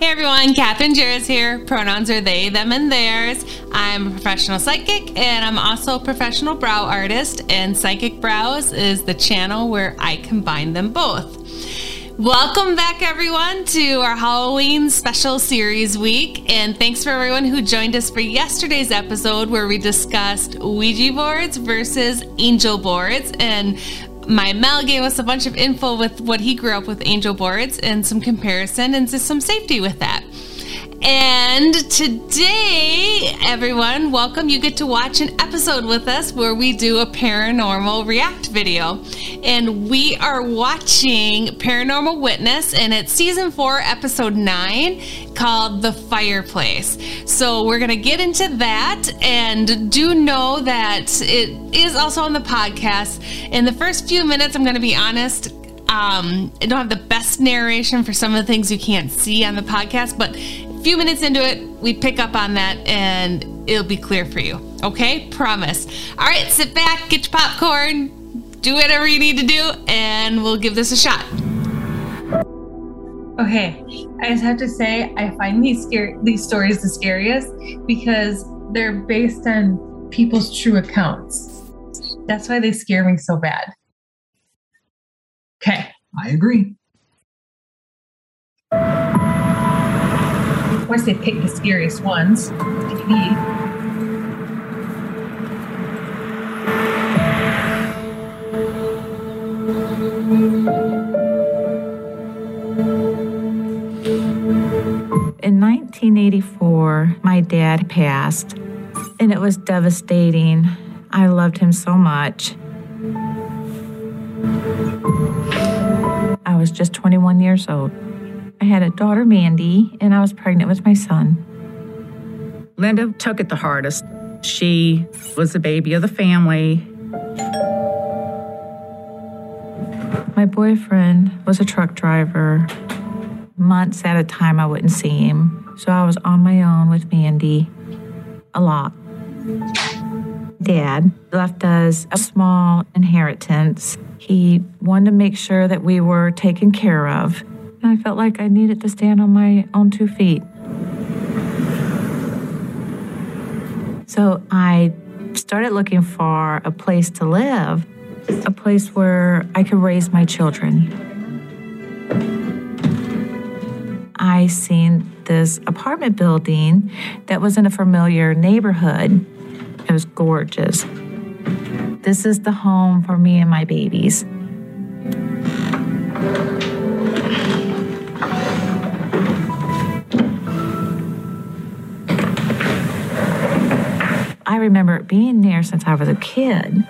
Hey everyone, Catherine Jarris here. Pronouns are they, them, and theirs. I'm a professional psychic and I'm also a professional brow artist, and Psychic Brows is the channel where I combine them both. Welcome back, everyone, to our Halloween special series week. And thanks for everyone who joined us for yesterday's episode where we discussed Ouija boards versus angel boards. And my Mel gave us a bunch of info with what he grew up with angel boards and some comparison and just some safety with that. And today, everyone, welcome. You get to watch an episode with us where we do a paranormal react video. And we are watching Paranormal Witness, and it's season four, episode nine, called The Fireplace. So we're going to get into that. And do know that it is also on the podcast. In the first few minutes, I'm going to be honest, um, I don't have the best narration for some of the things you can't see on the podcast, but a few minutes into it, we pick up on that and it'll be clear for you. Okay? Promise. All right, sit back, get your popcorn, do whatever you need to do, and we'll give this a shot. Okay, I just have to say I find these scary these stories the scariest because they're based on people's true accounts. That's why they scare me so bad. Okay. I agree. Course, they pick the scariest ones. In 1984, my dad passed, and it was devastating. I loved him so much. I was just 21 years old. I had a daughter, Mandy, and I was pregnant with my son. Linda took it the hardest. She was the baby of the family. My boyfriend was a truck driver. Months at a time, I wouldn't see him. So I was on my own with Mandy a lot. Dad left us a small inheritance. He wanted to make sure that we were taken care of. I felt like I needed to stand on my own two feet. So I started looking for a place to live, a place where I could raise my children. I seen this apartment building that was in a familiar neighborhood. It was gorgeous. This is the home for me and my babies. I remember being there since I was a kid.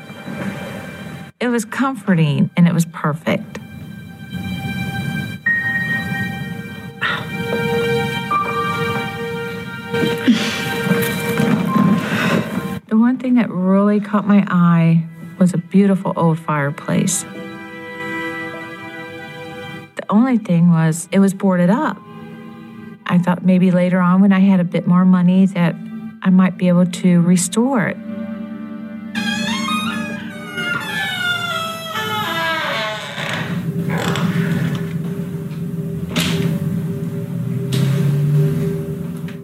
It was comforting and it was perfect. The one thing that really caught my eye was a beautiful old fireplace. The only thing was it was boarded up. I thought maybe later on when I had a bit more money that I might be able to restore it.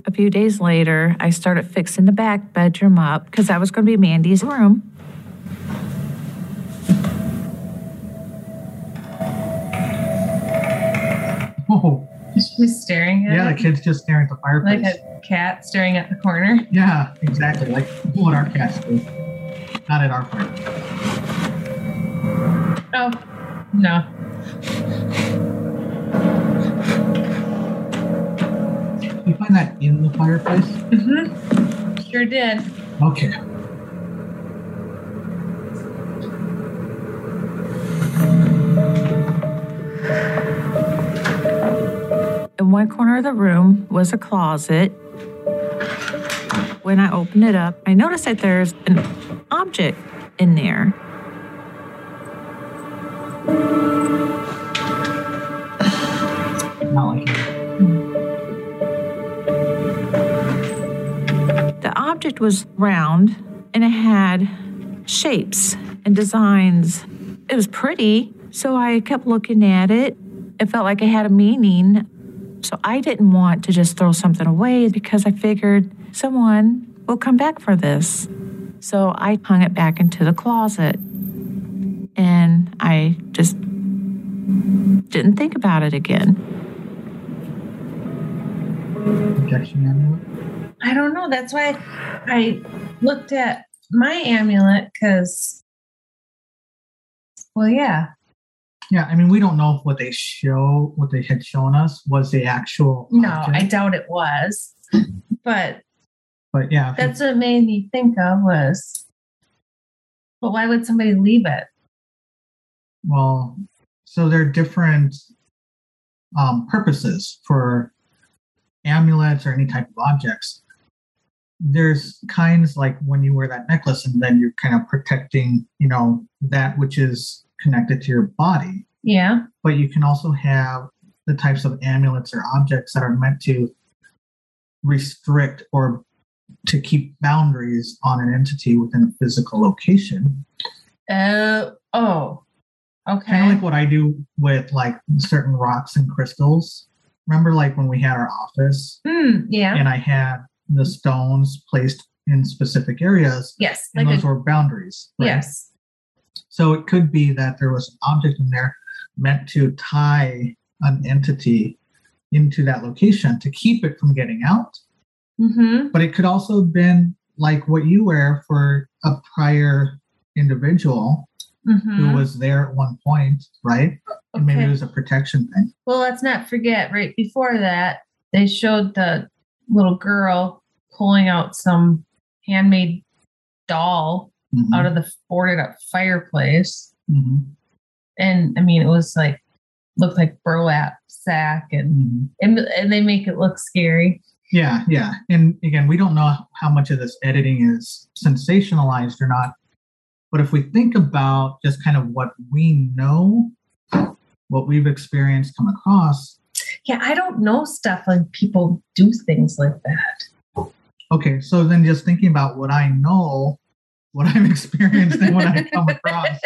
A few days later, I started fixing the back bedroom up because that was going to be Mandy's room. Oh, She's staring at yeah, the kid's just staring at the fireplace. like a cat staring at the corner. yeah, exactly. Like what our cats do. Not at our fireplace. Oh, no. You find that in the fireplace? Mm-hmm. Sure did. Okay. In one corner of the room was a closet. When I opened it up, I noticed that there's an object in there. The object was round and it had shapes and designs. It was pretty, so I kept looking at it. It felt like it had a meaning. So I didn't want to just throw something away because I figured someone will come back for this. So I hung it back into the closet. And I just didn't think about it again. Protection amulet. I don't know. That's why I looked at my amulet because, well, yeah. Yeah, I mean, we don't know if what they show, what they had shown us, was the actual. No, object, I doubt it was. But But yeah, that's what made me think of was, but why would somebody leave it? well, so there are different um, purposes for amulets or any type of objects. There's kinds like when you wear that necklace, and then you're kind of protecting, you know, that which is connected to your body. Yeah. but you can also have the types of amulets or objects that are meant to restrict or to keep boundaries on an entity within a physical location. Uh, oh, Kind of okay. like what I do with like certain rocks and crystals. Remember, like when we had our office Hmm. yeah. and I had the stones placed in specific areas, Yes. and Like those a, were boundaries. right? yes. So it could be that there was an object in there meant to tie an entity into that location to keep it from getting out. Mm-hmm. But it could also have been like what you wear for a prior individual Mm-hmm. who was there at one point, right? And maybe it was a protection thing. Well, let's not forget, right before that, they showed the little girl pulling out some handmade doll Mhm, out of the boarded up fireplace. mhm, And I mean, it was like, looked like burlap sack and, mhm. and, and they make it look scary. Yeah, yeah. And again, we don't know how much of this editing is sensationalized or not. But if we think about just kind of what we know, what we've experienced, come across, Yeah, I don't know stuff like people do things like that. okay, so then just thinking about what I know, what I've experienced, and what I come across,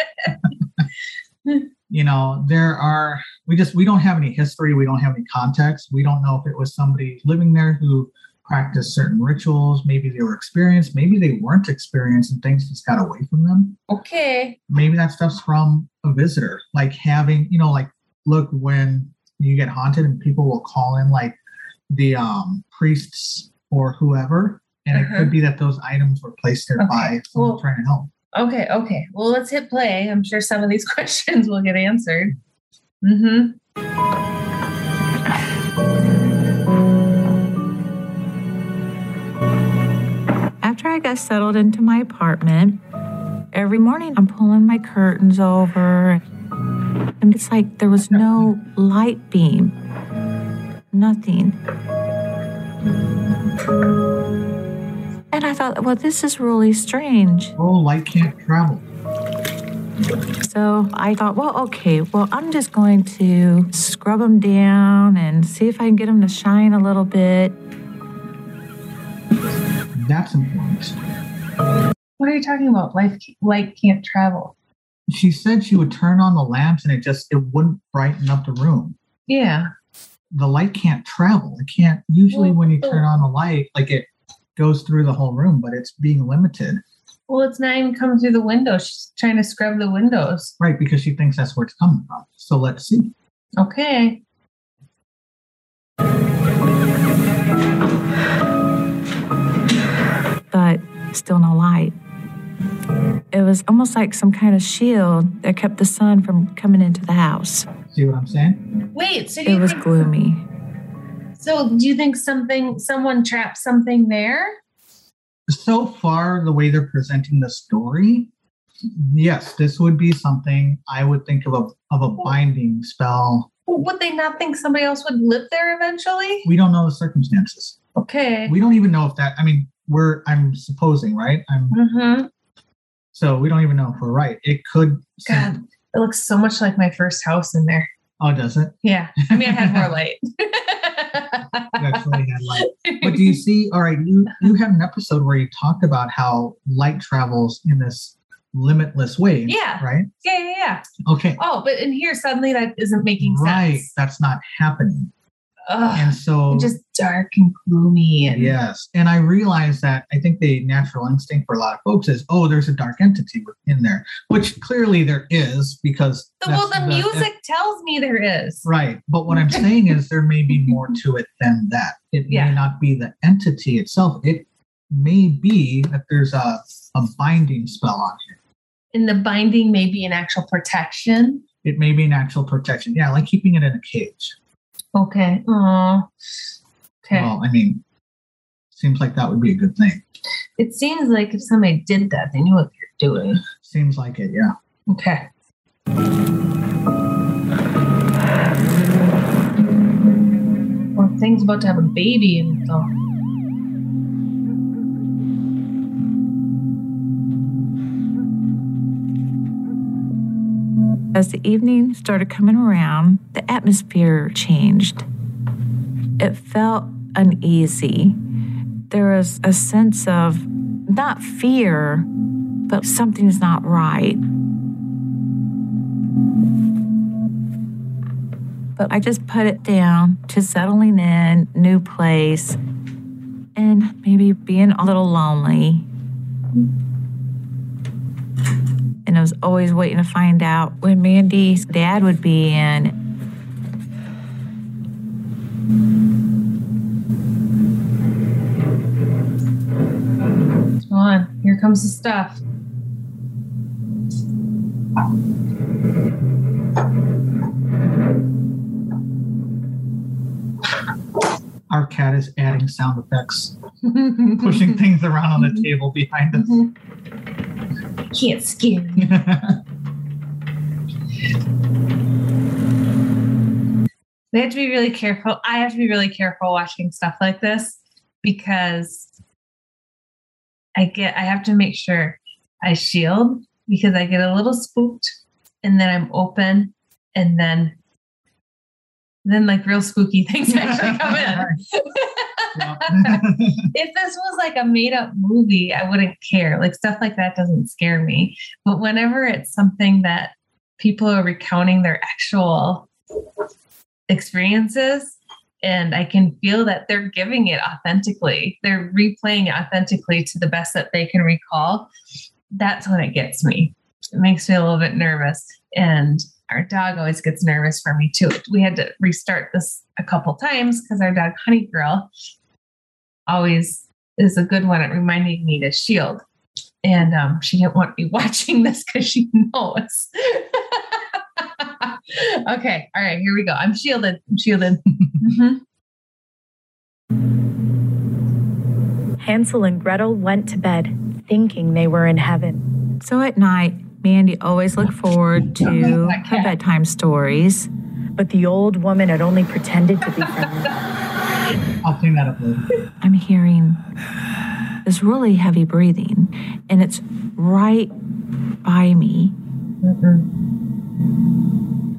you know, there are, we just, we don't have any history, we don't have any context. We don't know if it was somebody living there who practiced certain rituals. Maybe they were experienced, maybe they weren't experienced and things just got away from them. Okay. maybe that stuff's from a visitor like having you know like look when you get haunted and people will call in like the um priests or whoever and it Uh-huh. could be that those items were placed there Okay, by someone well- trying to help Okay. Okay. Well, let's hit play. I'm sure some of these questions will get answered. Mm-hmm. After I got settled into my apartment, every morning I'm pulling my curtains over. And it's like there was no light beam, nothing. And I thought, well, this is really strange. oh light can't travel So I thought, well, okay, well, I'm just going to scrub them down and see if I can get them to shine a little bit. that's important What are you talking about? Life, light can't travel. she said she would turn on the lamps and it just it wouldn't brighten up the room Yeah. the light can't travel it can't usually when you turn oh. on the light like it goes through the whole room but it's being limited Well, it's not even coming through the window. She's trying to scrub the windows. right because she thinks that's where it's coming from so let's see Okay. but still no light. It was almost like some kind of shield that kept the sun from coming into the house. see what i'm saying Wait. So do It you was think, gloomy. So do you think something, someone trapped something there? so far the way they're presenting the story yes this would be something i would think of a, of a binding spell Would they not think somebody else would live there eventually? we don't know the circumstances Okay. we don't even know if that i mean we're i'm supposing right i'm Mm-hmm. so we don't even know if we're right it could God, it looks so much like my first house in there. oh does it Yeah. I mean, I had more light. Actually had light but do you see all right you you have an episode where you talked about how light travels in this limitless way Yeah. right yeah, yeah, yeah. okay Oh, but in here suddenly that isn't making right sense. Right. That's not happening Ugh, And so just dark and gloomy and Yes. And I realize that I think the natural instinct for a lot of folks is, oh, there's a dark entity in there, which clearly there is because. The- well, that's the music tells me there is. Right. But what I'm saying is there may be more to it than that. It Yeah. may not be the entity itself. It may be that there's a, a binding spell on here. And the binding may be an actual protection. It may be an actual protection. Yeah, like keeping it in a cage. Okay. Oh. Okay. Well, I mean, seems like that would be a good thing. it seems like if somebody did that, they knew what they're doing. Seems like it, yeah. Okay. Well, thing's about to have a baby in it, As the evening started coming around, the atmosphere changed. It felt uneasy. There was a sense of not fear, but something's not right. But I just put it down to settling in, new place, and maybe being a little lonely. And I was always waiting to find out when Mandy's dad would be in. Come on. Here comes the stuff. Our cat is adding sound effects, pushing things around on the table behind us. Can't scare me. They have to be really careful. I have to be really careful watching stuff like this because I get I have to make sure I shield because I get a little spooked and then I'm open and then then like real spooky things actually come in. If this was like a made up movie, I wouldn't care. Like stuff like that doesn't scare me. But whenever it's something that people are recounting their actual experiences, and I can feel that they're giving it authentically, they're replaying it authentically to the best that they can recall, that's when it gets me. It makes me a little bit nervous. And our dog always gets nervous for me too. We had to restart this a couple times because our dog Honey Girl always is a good one at reminding me to shield. And um, she didn't want me watching this because she knows. okay, all right, here we go. I'm shielded. I'm shielded. Mhm. Hansel and Gretel went to bed, thinking they were in heaven. So at night, Mandy always looked forward to her bedtime stories. But the old woman had only pretended to be friendly. I'll clean that up later. I'm hearing this really heavy breathing, and it's right by me. Mm-hmm.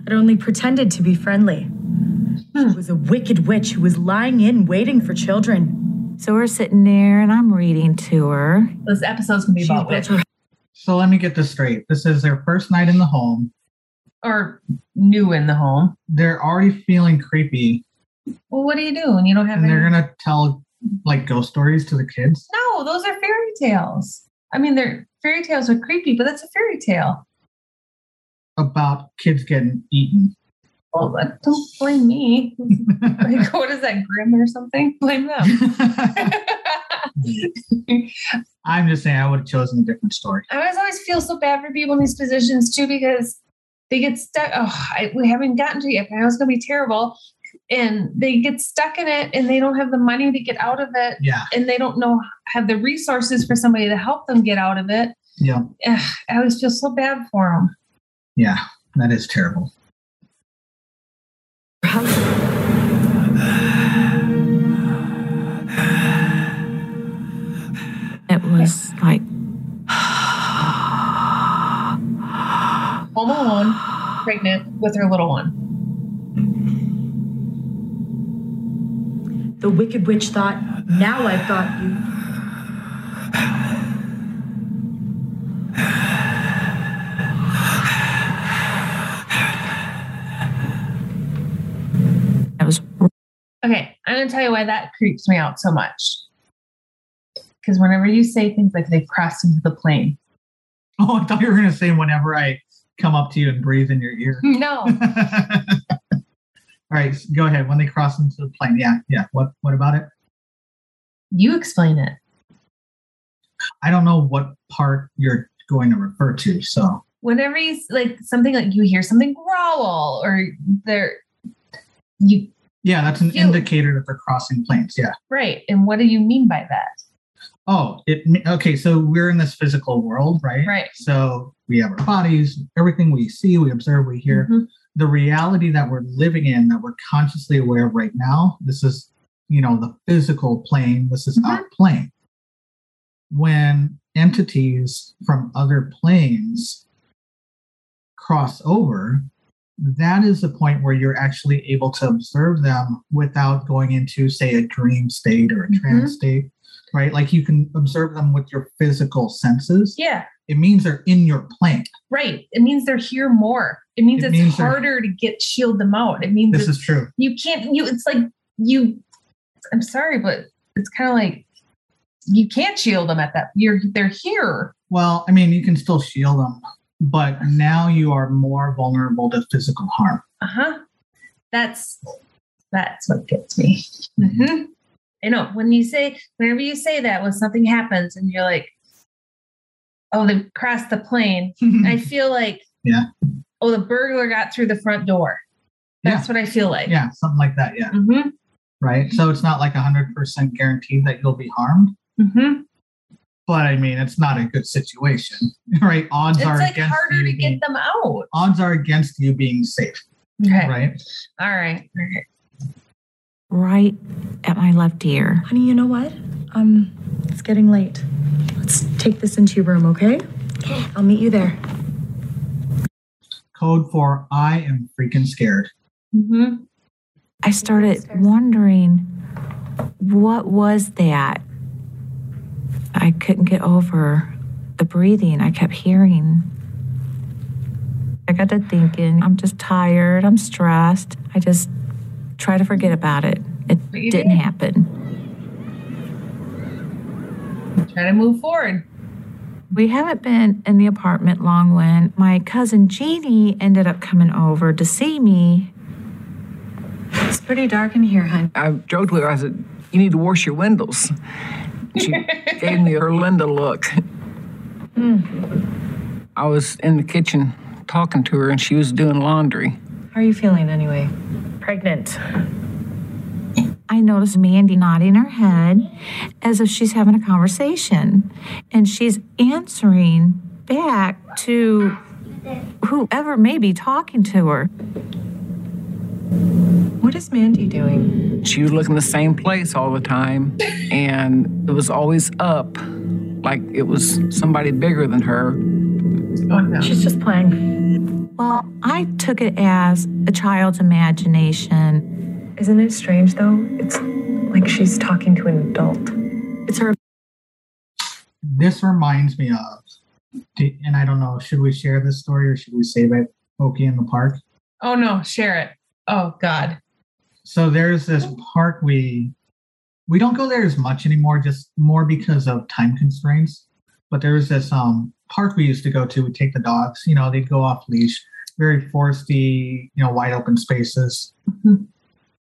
Had only pretended to be friendly. She hmm. was a wicked witch who was lying in waiting for children. So we're sitting there, and I'm reading to her. This episode's gonna be She about built witch her So let me get this straight. This is their first night in the home. or new in the home. They're already feeling creepy, Well, what do you do when you don't have and they're gonna tell like ghost stories to the kids. No, those are fairy tales. I mean, they're fairy tales are creepy, but that's a fairy tale. about kids getting eaten. Well, don't blame me. like, what is that, Grimm or something? Blame them. I'm just saying I would have chosen a different story. I always always feel so bad for people in these positions too because they get stuck. Oh, I, we haven't gotten to it yet, but I know it's going to be terrible. And they get stuck in it and they don't have the money to get out of it. Yeah, And they don't know, have the resources for somebody to help them get out of it. yeah, Ugh, I always feel so bad for them. yeah. That is terrible. It was like, Home alone, pregnant with her little one. The wicked witch thought, now I've got you. it was Okay, I'm gonna tell you why that creeps me out so much. Because whenever you say things like they crossed into the plane, Oh, I thought you were going to say whenever I come up to you and breathe in your ear. no, All right, so go ahead. When they cross into the plane, yeah, yeah. What what about it? you explain it. I don't know what part you're going to refer to. So Whenever you like something like you hear something growl or they're you yeah, that's an You- indicator that they're crossing planes. Yeah. right. And what do you mean by that? Oh, it okay. So we're in this physical world, right? Right. So we have our bodies, everything we see, we observe, we hear. Mhm. The reality that we're living in, that we're consciously aware of right now. This is, you know, the physical plane. This is our plane. When entities from other planes cross over, that is the point where you're actually able to observe them without going into, say, a dream state or a Mhm. trance state, right? Like you can observe them with your physical senses. Yeah. It means they're in your plane. Right. It means they're here more. It means It it's means harder to get shield them out. It means This is true. you can't you it's like you I'm sorry, but it's kind of like you can't shield them at that. You're they're here. Well, I mean, you can still shield them, but now you are more vulnerable to physical harm. Uh-huh. That's that's what gets me. hmm I know when you say whenever you say that when something happens and you're like, oh, they crossed the plane. I feel like Yeah. Oh, the burglar got through the front door. That's what I feel like. yeah, something like that. Yeah. Mm-hmm. Right. So it's not like 100% guaranteed that you'll be harmed, Mm-hmm. but I mean, it's not a good situation, right? Odds It's are like against harder you to being, get them out. odds are against you being safe, Okay. right? All right. All right. Right at my left ear. Honey, you know what? Um, it's getting late. Let's take this into your room, okay? Okay, I'll meet you there. Code for I am freaking scared. Mm-hmm. I started wondering what was that? I couldn't get over the breathing I kept hearing. I got to thinking, I'm just tired, I'm stressed. I just try to forget about it. It didn't did. happen. Try to move forward. We haven't been in the apartment long when my cousin Jeannie ended up coming over to see me. It's pretty dark in here, hon. I joked with her, I said, You need to wash your windows. She gave me her Linda look. Hmm. I was in the kitchen talking to her and she was doing laundry. How are you feeling anyway? Pregnant. I noticed Mandy nodding her head as if she's having a conversation. And she's answering back to whoever may be talking to her. What is Mandy doing? She was looking the same place all the time and it was always up, like it was somebody bigger than her. Oh no. She's just playing. Well, I took it as a child's imagination. Isn't it strange though? It's like she's talking to an adult. It's her This reminds me of, and I don't know, should we share this story or should we save it? Oki in the park. Oh no. Share it. Oh God. So there's this park we we don't go there as much anymore, just more because of time constraints. But there was this um park we used to go to. we'd take the dogs, you know, they'd go off leash, very foresty, you know, wide open spaces.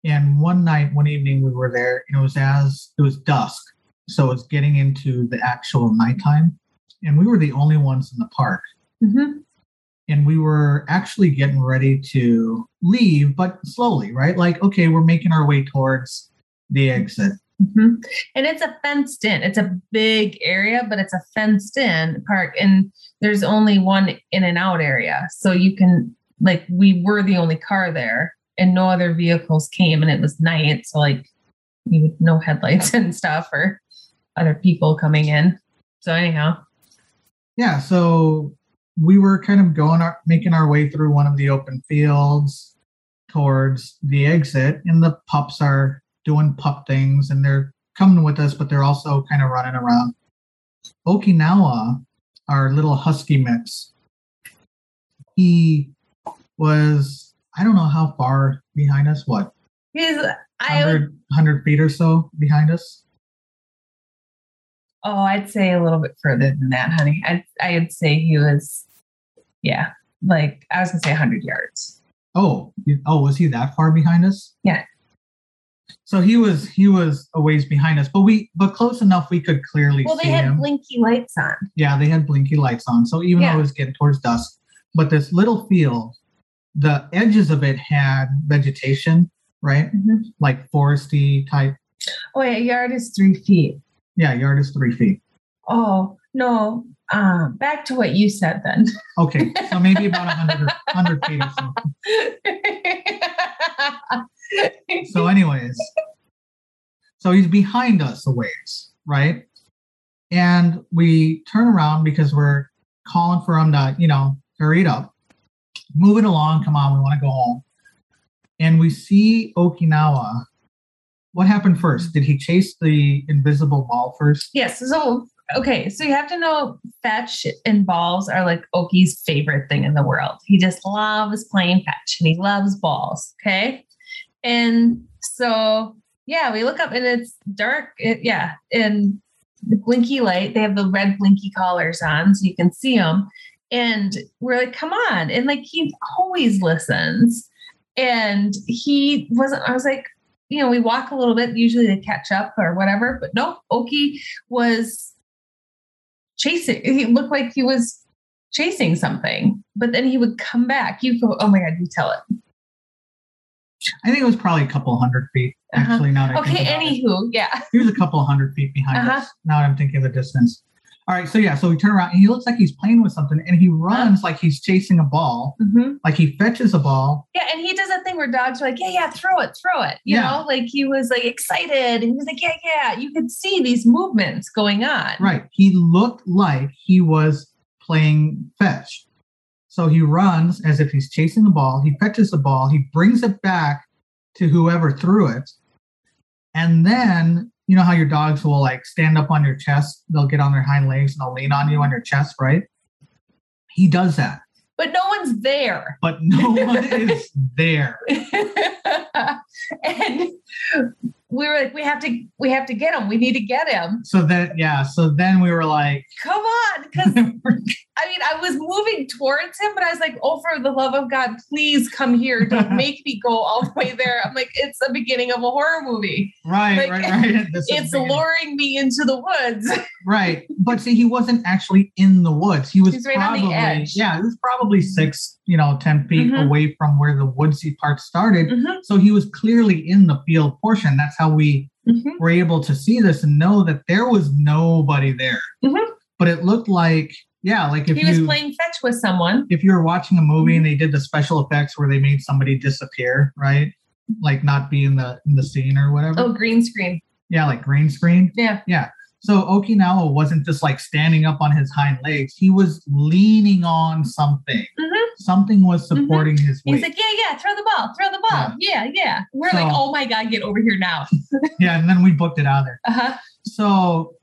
And one night, one evening, we were there, and it was as it was dusk, so it was getting into the actual nighttime, and we were the only ones in the park Mm-hmm. and we were actually getting ready to leave, but slowly, right? Like, okay, we're making our way towards the exit. Hmm And it's a fenced in. It's a big area, but it's a fenced in park, and there's only one in and out area. So you can like we were the only car there, and no other vehicles came, and it was night, so like you would no headlights and stuff or other people coming in. So anyhow, Yeah, so we were kind of going our, making our way through one of the open fields towards the exit, and the pups are doing pup things, and they're coming with us, but they're also kind of running around. Okinawa, our little husky mix, he was I don't know how far behind us. What he's I would, 100, 100 feet or so behind us. oh, I'd say a little bit further than that, honey. I'd, I'd say he was, yeah, like I was gonna say 100 yards. Oh, oh, was he that far behind us? Yeah. So he was he was a ways behind us, but we but close enough we could clearly see. Well, they had him. blinky lights on. yeah, they had blinky lights on. So even Yeah. though it was getting towards dusk, but this little field, the edges of it had vegetation, right? Mhm. Like foresty type. Oh, yeah, a yard is three feet. Yeah, yard is three feet. Oh no. Um, back to what you said then. Okay, so maybe about 100, or 100 feet or so. So, anyways, so he's behind us a ways, right? And we turn around because we're calling for him to, you know, hurry it up, move it along. Come on, we want to go home. And we see Okinawa. What happened first? Did he chase the invisible ball first? yes. So okay, so you have to know fetch and balls are like Oki's favorite thing in the world. He just loves playing fetch and he loves balls. Okay. And so yeah, we look up and it's dark. It, yeah. And the blinky light, they have the red blinky collars on so you can see them. And we're like, come on. And like he always listens. And he wasn't, I was like, you know, we walk a little bit, usually to catch up or whatever, but no, Oki was chasing. He looked like he was chasing something, but then he would come back. You go, oh my God, you tell it. I think it was probably a couple hundred feet. Uh-huh. Actually, now Okay, about it. anywho, yeah. he was a couple hundred feet behind Uh-huh. us. Now I'm thinking of the distance. All right, so yeah, so we turn around and he looks like he's playing with something, and he runs like he's chasing a ball, hmm like he fetches a ball. Yeah, and he does that thing where dogs are like, yeah, yeah, throw it, throw it. You Yeah. know, like he was like excited and he was like, yeah, yeah. You could see these movements going on. Right, he looked like he was playing fetch. So he runs as if he's chasing the ball. He fetches the ball. He brings it back to whoever threw it, and then you know how your dogs will like stand up on your chest. They'll get on their hind legs and they'll lean on you on your chest, right? He does that, But no one's there. but no one is there. and we were like, we have to, we have to get him. We need to get him. So then, yeah. So then we were like, Come on, because I mean, I was moving towards him, but I was like, oh, for the love of God, please come here. Don't make me go all the way there. I'm like, it's the beginning of a horror movie. right, Like, right, right. This It's luring me into the woods. Right. But see, he wasn't actually in the woods. He was He's right on the probably, edge. yeah, he was probably six, you know, 10 feet Mhm. away from where the woodsy part started. Mhm, So he was clearly in the field portion. That's how we mhm. were able to see this and know that there was nobody there. Mhm. But it looked like, yeah, like if He you was playing fetch with someone. if you were watching a movie and they did the special effects where they made somebody disappear, right? Like not be in the in the scene or whatever. Oh, green screen. Yeah, like green screen. Yeah. Yeah. So Okinawa wasn't just like standing up on his hind legs. He was leaning on something. Mhm. Something was supporting his weight. He's like, yeah, yeah, throw the ball, throw the ball. Yeah, yeah. We're like, oh my God, get over here now. yeah, and then we booked it out of there. Uh-huh. So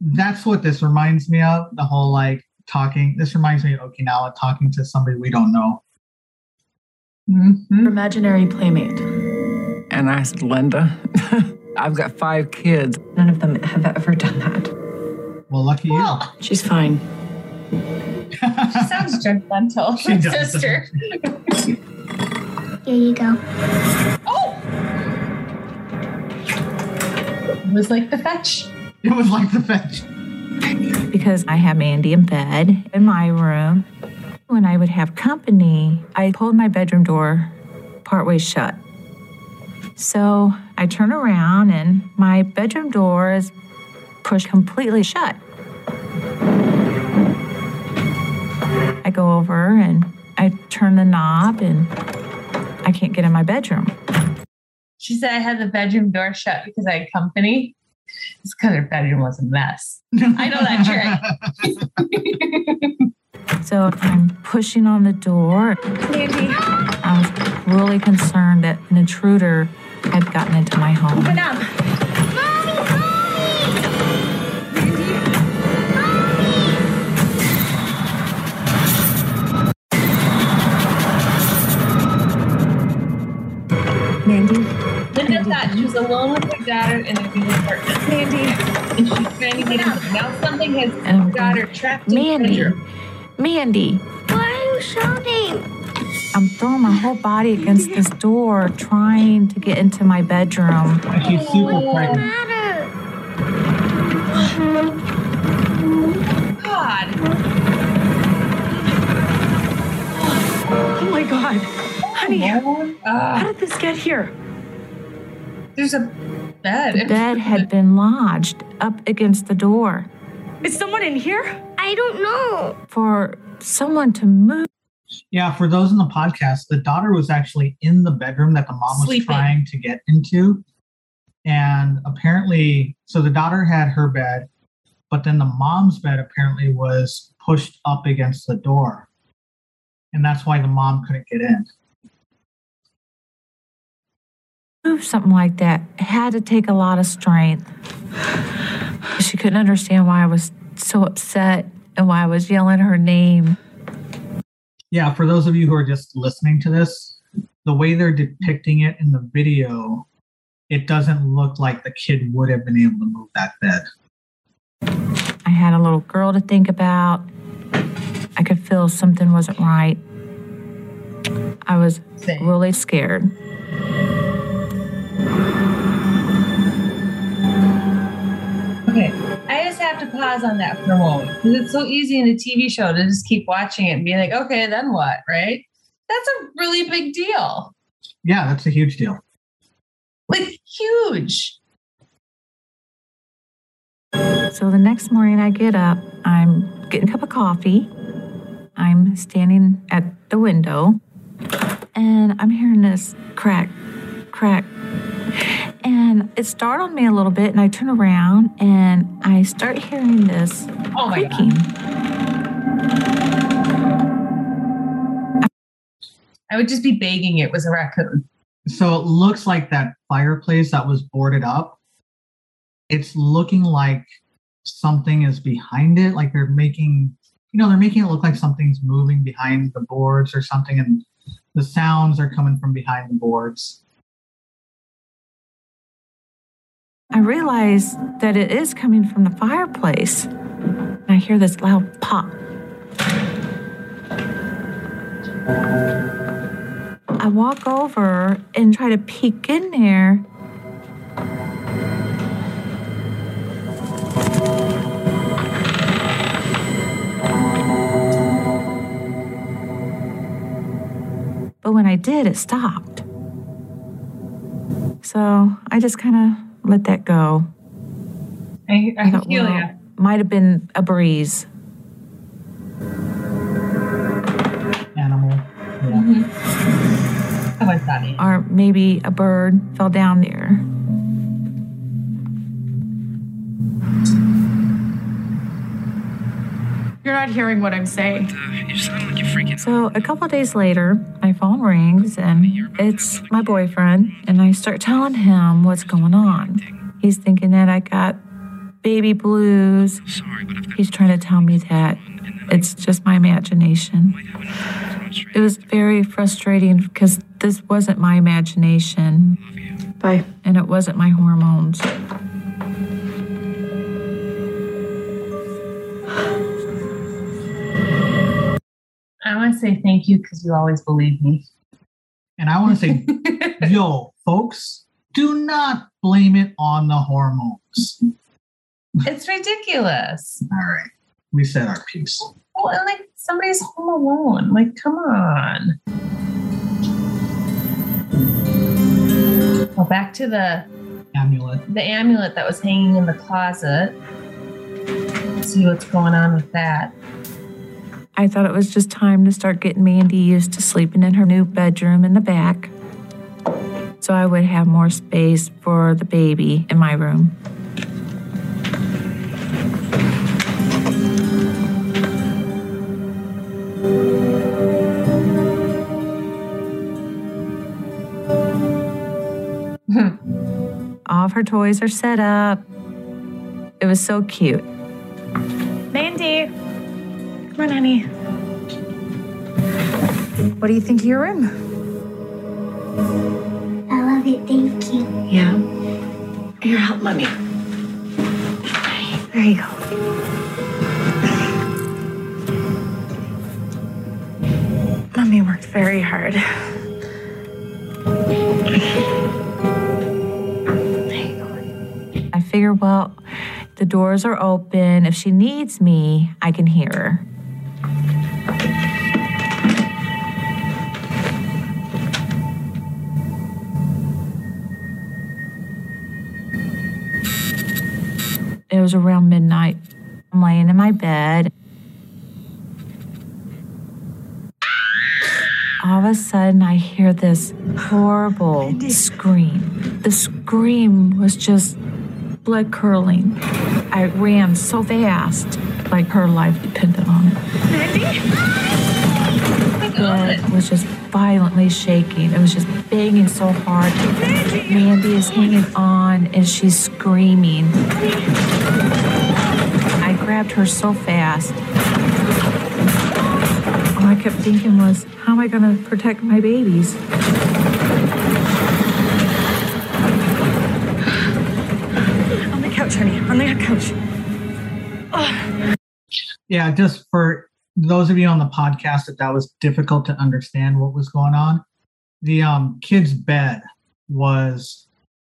that's what this reminds me of. The whole like talking. This reminds me of Okinawa talking to somebody we don't know. Mhm. Imaginary playmate. And I said, Linda, I've got five kids. None of them have ever done that. Well, lucky Well, She's fine. she sounds judgmental, She my does. sister. Here you go. Oh! It was like the fetch. it was like the fetch. because I had Mandy in bed in my room. When I would have company, I pulled my bedroom door partway shut. So I turn around and my bedroom door is pushed completely shut. I go over and I turn the knob and I can't get in my bedroom. She said I had the bedroom door shut because I had company. It's because her bedroom was a mess. I know that trick. So I'm pushing on the door. Mandy, I was really concerned that an intruder had gotten into my home. open up. Mommy, mommy! Mandy, Linda thought she was alone with her daughter in their new apartment. Mandy. And she's trying to get in. Now something has And I'm her daughter trapped in the Mandy, bedroom. Mandy, Why are you shouting? I'm throwing my whole body against this door, trying to get into my bedroom. And she's super pregnant. Matter. God. Oh my god. Honey, how did this get here? there's a bed. The bed had been lodged up against the door Is someone in here? I don't know. for someone to move. Yeah, for those in the podcast, the daughter was actually in the bedroom that the mom was Sleeping. trying to get into. And apparently, so the daughter had her bed, but then the mom's bed apparently was pushed up against the door. And that's why the mom couldn't get in. move something like that it had to take a lot of strength. She couldn't understand why I was so upset and why I was yelling her name. Yeah, for those of you who are just listening to this, the way they're depicting it in the video, it doesn't look like the kid would have been able to move that bed. I had a little girl to think about. I could feel something wasn't right. I was Same. really scared. I just have to pause on that for a moment because it's so easy in a TV show to just keep watching it and be like, okay, then what, right? That's a really big deal. Yeah, that's a huge deal. Like, huge. So the next morning I get up, I'm getting a cup of coffee. I'm standing at the window and I'm hearing this crack, crack. And it startled me a little bit and I turn around and I start hearing this Oh my God. creaking. I would just be begging it was a raccoon. So it looks like that fireplace that was boarded up. It's looking like something is behind it. Like they're making, you know, they're making it look like something's moving behind the boards or something, and the sounds are coming from behind the boards. I realize that it is coming from the fireplace. I hear this loud pop. I walk over and try to peek in there. But when I did, it stopped. So I just kind of let that go. I, I thought, feel well, ya. Might have been a breeze. Animal. Yeah. Mm-hmm. I like that. Or maybe a bird fell down there. You're not hearing what I'm saying. You sound like you're freaking So a couple of days later, my phone rings and it's my boyfriend, and I start telling him what's going on. He's thinking that I got baby blues. sorry, but I've got He's trying to tell me that it's just my imagination. It was very frustrating because this wasn't my imagination Bye. and it wasn't my hormones. To say thank you because you always believe me. And I want to say, yo, folks, do not blame it on the hormones. it's ridiculous. All right, we said our piece. Well, and like somebody's home alone. Like, come on. Well, back to the Amulet. the amulet that was hanging in the closet. See what's going on with that. I thought it was just time to start getting Mandy used to sleeping in her new bedroom in the back. So I would have more space for the baby in my room. All of her toys are set up. It was so cute. Mandy. Come on, honey. What do you think of your room? I love love it. Thank you. Yeah. Here, help mommy. There you go. Mommy worked very hard. I figure, well, the doors are open. If she needs me, I can hear her. Was around midnight. I'm laying in my bed. All of a sudden, I hear this horrible scream. The scream was just blood curling. I ran so fast, like her life depended on it. Bed was just violently shaking. It was just banging so hard. Mandy is hanging on and she's screaming. I grabbed her so fast. All I kept thinking was, how am I going to protect my babies? On the couch, honey. On the couch. Yeah, just for those of you on the podcast that that was difficult to understand what was going on. The um kid's bed was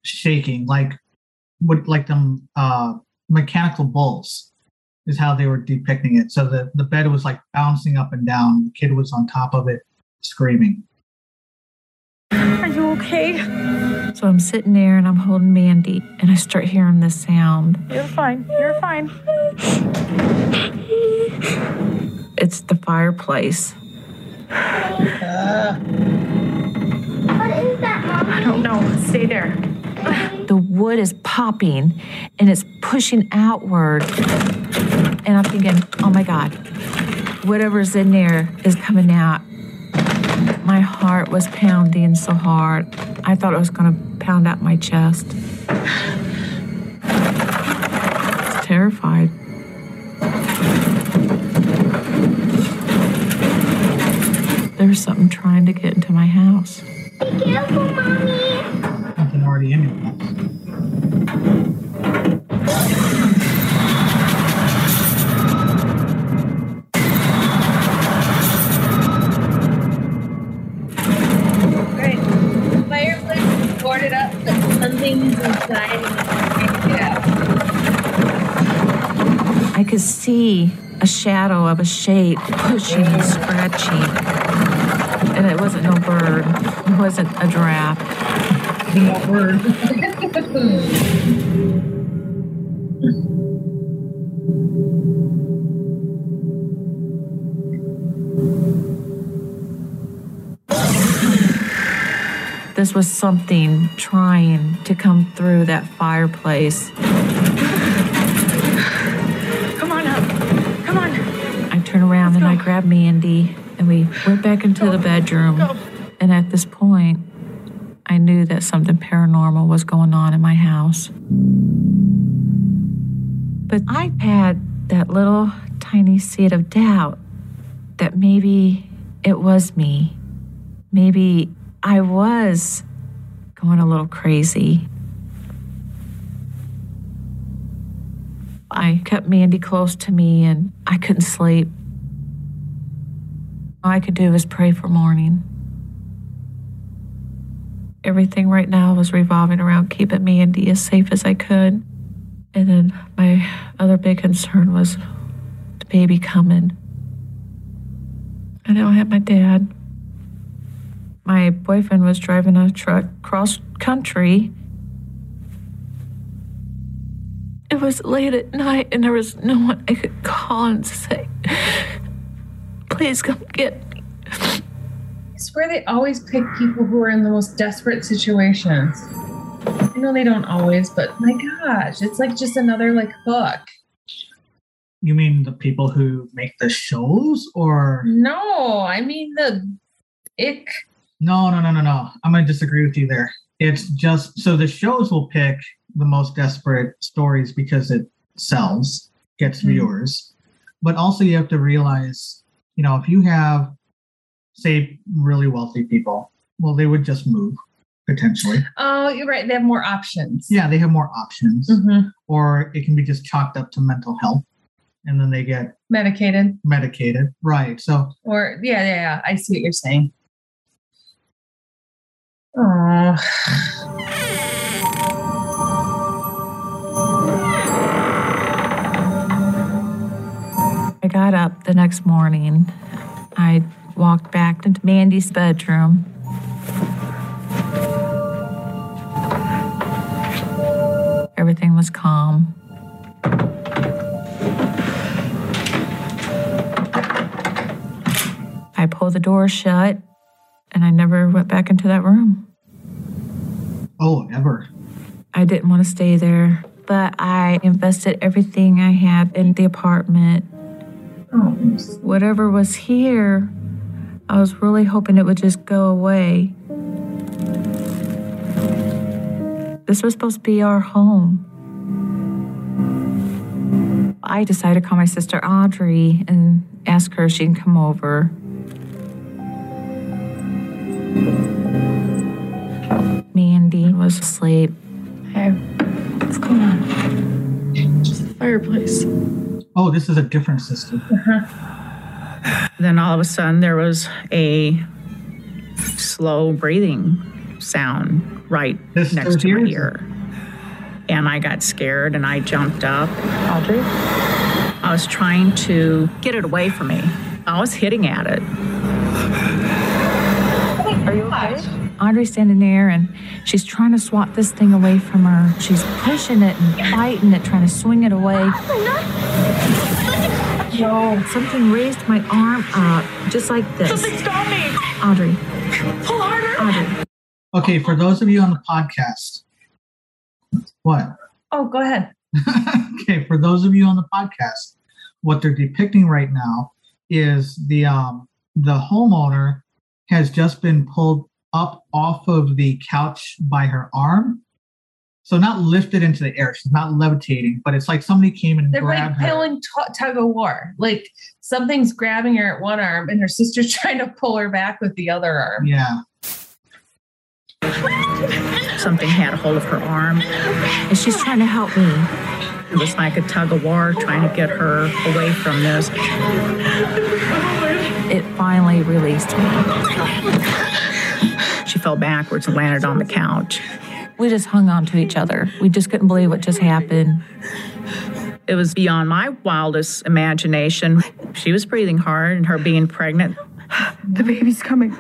shaking like with like them uh mechanical bulls is how they were depicting it. So the, the bed was like bouncing up and down. The kid was on top of it screaming. Are you okay? So I'm sitting there and I'm holding Mandy and I start hearing this sound. You're fine. You're fine. It's the fireplace. What is that, Mom? I don't know. Stay there. The wood is popping and it's pushing outward. And I'm thinking, oh my God, whatever's in there is coming out. My heart was pounding so hard. I thought it was going to pound out my chest. I was terrified. There's something trying to get into my house. Be careful, Mommy. Something already in your house. Right. Fireplace boarded up, but something's inside and I get out. I could see a shadow of a shape pushing and scratching. And it wasn't no bird. It wasn't a giraffe. This was something trying to come through that fireplace. I Mandy and we went back into the bedroom. And at this point, I knew that something paranormal was going on in my house. But I had that little tiny seed of doubt that maybe it was me. Maybe I was going a little crazy. I kept Mandy close to me and I couldn't sleep. All I could do was pray for morning. Everything right now was revolving around keeping me and Mandy as safe as I could. And then my other big concern was the baby coming. I don't have my dad. My boyfriend was driving a truck cross country. It was late at night, and there was no one I could call and say, Please come get me. I swear they always pick people who are in the most desperate situations. I know they don't always, but my gosh, it's like just another like book. You mean the people who make the shows or No, I mean the ick. No, no, no, no, no. I'm going to disagree with you there. It's just so the shows will pick the most desperate stories because it sells, gets Mhm. viewers. But also, you have to realize, you know, if you have, say, really wealthy people, well, they would just move. potentially. Oh, you're right. They have more options. Yeah, they have more options, Mhm. or it can be just chalked up to mental health, and then they get Medicated. medicated. Right. So Or yeah, yeah, yeah. I see what you're saying. Oh. Got up the next morning. I walked back into Mandy's bedroom. Everything was calm. I pulled the door shut and I never went back into that room. oh, ever. I didn't want to stay there, but I invested everything I had in the apartment. Whatever was here, I was really hoping it would just go away. This was supposed to be our home. I decided to call my sister Audrey and ask her if she can come over. Mandy was asleep. Hey, what's going on? It's the fireplace. Oh, this is a different sister. Uh-huh. Then all of a sudden, there was a slow breathing sound right This next to my ear. And I got scared and I jumped up. Audrey? I was trying to get it away from me. I was hitting at it. Are you okay? Audrey's standing there and she's trying to swat this thing away from her. She's pushing it and fighting it, trying to swing it away. Yo, something raised my arm up, just like this. Something stop me! Audrey, Pull harder! Audrey. Okay, for those of you on the podcast, what? Oh, go ahead. okay, for those of you on the podcast, what they're depicting right now is the um the homeowner has just been pulled up off of the couch by her arm. So not lifted into the air. She's not levitating, but it's like somebody came and They're like grabbed her. playing t- tug of war. Like something's grabbing her at one arm, and her sister's trying to pull her back with the other arm. Yeah. Something had a hold of her arm. And she's trying to help me. It was like a tug of war trying to get her away from this. It finally released me. She fell backwards and landed on the couch. We just hung on to each other. We just couldn't believe what just happened. It was beyond my wildest imagination. She was breathing hard and her being pregnant. The baby's coming.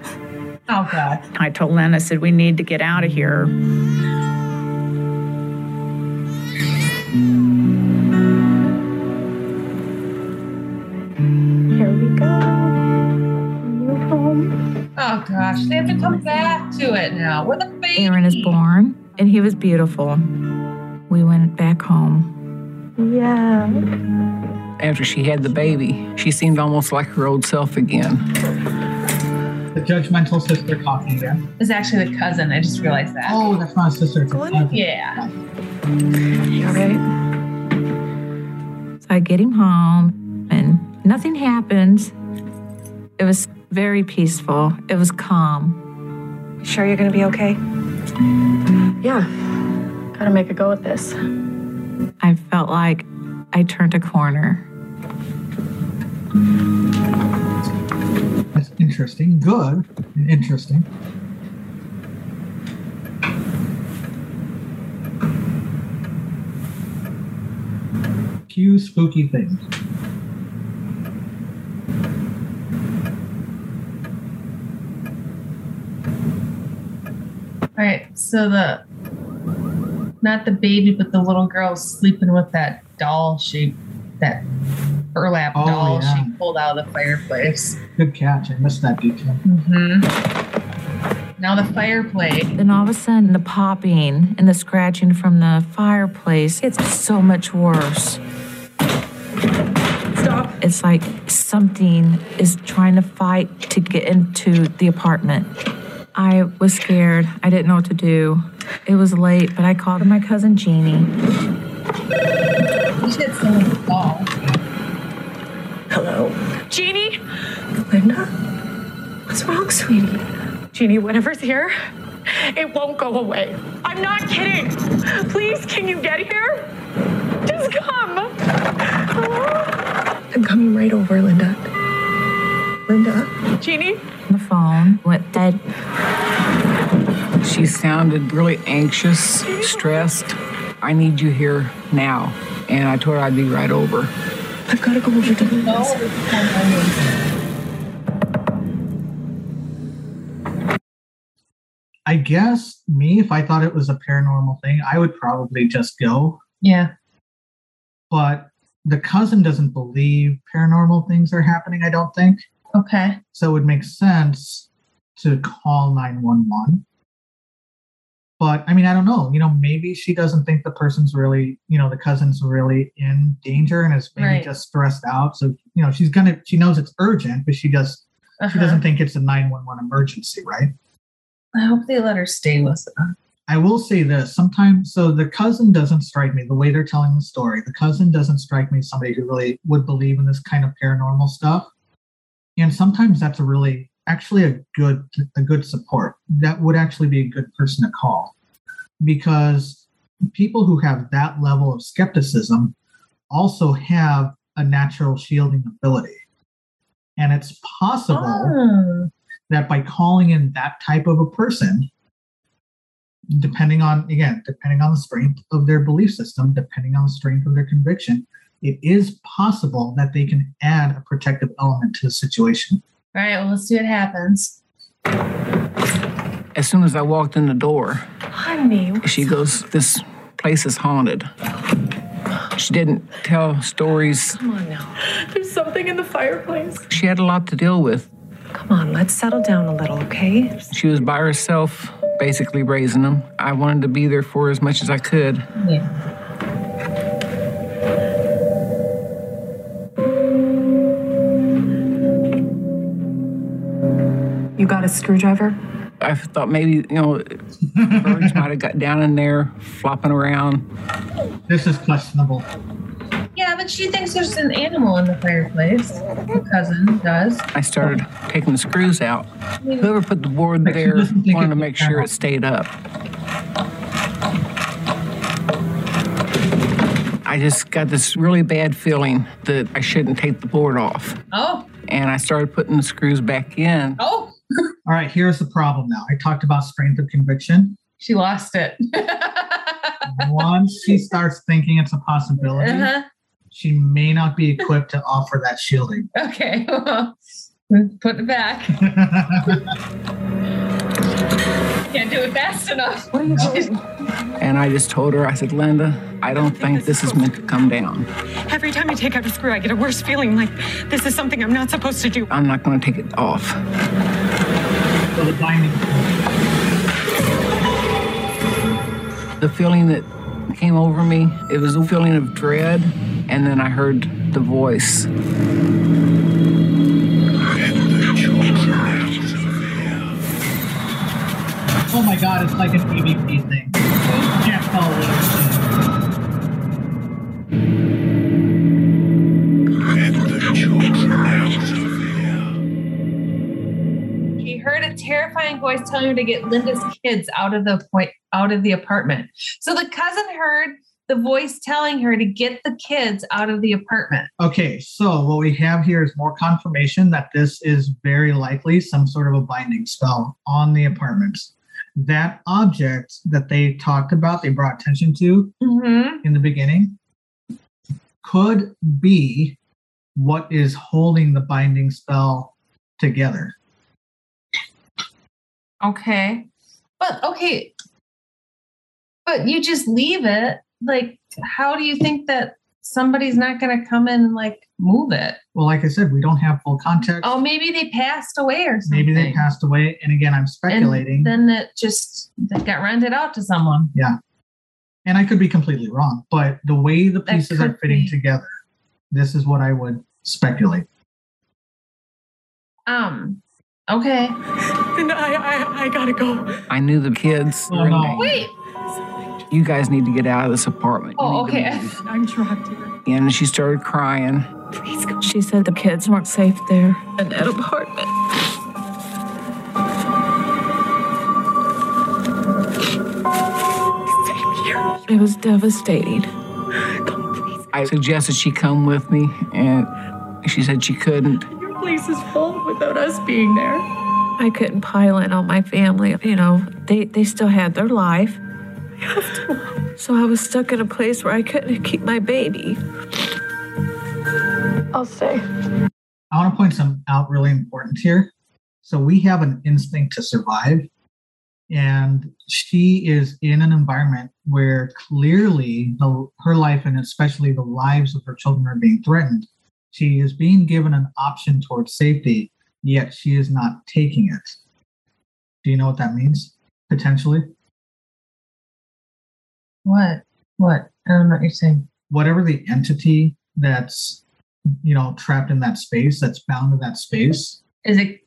Oh God. I told Len, I said, we need to get out of here. Here we go. New home. Oh gosh, they have to come back to it now. Where the baby? Aaron is born, and he was beautiful. We went back home. Yeah. After she had the baby, she seemed almost like her old self again. The judgmental sister talking again. It's actually the cousin. I just realized that. Oh, that's not a sister. It's a cousin. Yeah. You all right? So I get him home, and nothing happens. It was very peaceful. It was calm. Sure you're gonna be okay? Yeah. Gotta make a go at this. I felt like I turned a corner. That's interesting. Good. and Interesting. Few spooky things. All right. So the not the baby, but the little girl sleeping with that doll she that burlap Oh, doll yeah. she pulled out of the fireplace. Good catch. I missed that detail. hmm Now the fireplace. Then all of a sudden, the popping and the scratching from the fireplace, it's so much worse. Stop. It's like something is trying to fight to get into the apartment. I was scared. I didn't know what to do. It was late, but I called my cousin Jeannie. You should sing with the doll. Hello? Jeannie? Linda? What's wrong, sweetie? Jeannie, whatever's here, It won't go away. I'm not kidding. Please, can you get here? Just come. I'm coming right over, Linda. Linda? Jeannie? The phone went dead. She sounded really anxious, stressed. I need you here now. And I told her I'd be right over. I've got to go over to Linda's. I guess me, if I thought it was a paranormal thing, I would probably just go. Yeah. But the cousin doesn't believe paranormal things are happening, I don't think. Okay. So it would make sense to call 911. But I mean, I don't know. You know, maybe she doesn't think the person's really, you know, the cousin's really in danger and is maybe Right. just stressed out. So, you know, she's gonna, she knows it's urgent, but she just, she Uh-huh. doesn't think it's a 911 emergency, right? I hope they let her stay with them. I will say this sometimes, so the cousin doesn't strike me the way they're telling the story. The cousin doesn't strike me as somebody who really would believe in this kind of paranormal stuff. And sometimes that's a really, actually a good, a good support. That would actually be a good person to call because people who have that level of skepticism also have a natural shielding ability. And it's possible Oh. that by calling in that type of a person, depending on again, depending on the strength of their belief system, depending on the strength of their conviction, it is possible that they can add a protective element to the situation. All right, well, let's see what happens. As soon as I walked in the door, Honey. she goes, This place is haunted. She didn't tell stories. Come on now. There's something in the fireplace. She had a lot to deal with. Come on, let's settle down a little, okay? She was by herself, basically raising them. I wanted to be there for her as much as I could. Yeah. You got a screwdriver? I thought maybe, you know, birds might have got down in there, flopping around. This is questionable. Yeah, but she thinks there's an animal in the fireplace. Her cousin does. I started taking the screws out. Whoever put the board But there wanted to make sure paranormal. it stayed up. I just got this really bad feeling that I shouldn't take the board off. Oh, And I started putting the screws back in. oh, All right, here's the problem now. I talked about strength of conviction. she lost it. Once she starts thinking it's a possibility, uh-huh. she may not be equipped to offer that shielding. Okay. Put it back. Can't do it fast enough. What are you doing? And I just told her, I said, Linda, I don't think this is meant to come down. Every time I take out a screw, I get a worse feeling like this is something I'm not supposed to do. I'm not going to take it off. So the binding. The feeling that came over me, it was a feeling of dread. And then I heard the voice. Oh my god, it's like an EVP thing. Can't tell what it is. He heard a terrifying voice telling her to get Linda's kids out of the point out of the apartment. So the cousin heard the voice telling her to get the kids out of the apartment. Okay, so what we have here is more confirmation that this is very likely some sort of a binding spell on the apartments. That object that they talked about, they brought attention to Mm-hmm. in the beginning, could be what is holding the binding spell together. Okay. But okay. But you just leave it. Like, how do you think that somebody's not gonna come in and like move it? Well, like I said, we don't have full context. Oh, maybe they passed away or something. Maybe they passed away. And again, I'm speculating. And then it just that got rented out to someone. Yeah. And I could be completely wrong, but the way the pieces are fitting be. together, this is what I would speculate. Um. Okay. Then I, I, I gotta go. I knew the kids. Oh, no. Wait. You guys need to get out of this apartment. Oh, okay. I'm trapped here. And she started crying. Please go. She said the kids weren't safe there in that apartment. It was devastating. Come, please. I suggested she come with me, and she said she couldn't. Your place is full without us being there. I couldn't pile in on my family. You know, they, they still had their life. So I was stuck in a place where I couldn't keep my baby. I'll stay. I want to point some out really important here. So we have an instinct to survive, and she is in an environment where clearly the, her life and especially the lives of her children are being threatened. She is being given an option towards safety, yet she is not taking it. Do you know what that means? Potentially, What? What? I don't know what you're saying. whatever the entity that's you know trapped in that space, that's bound to that space, Is it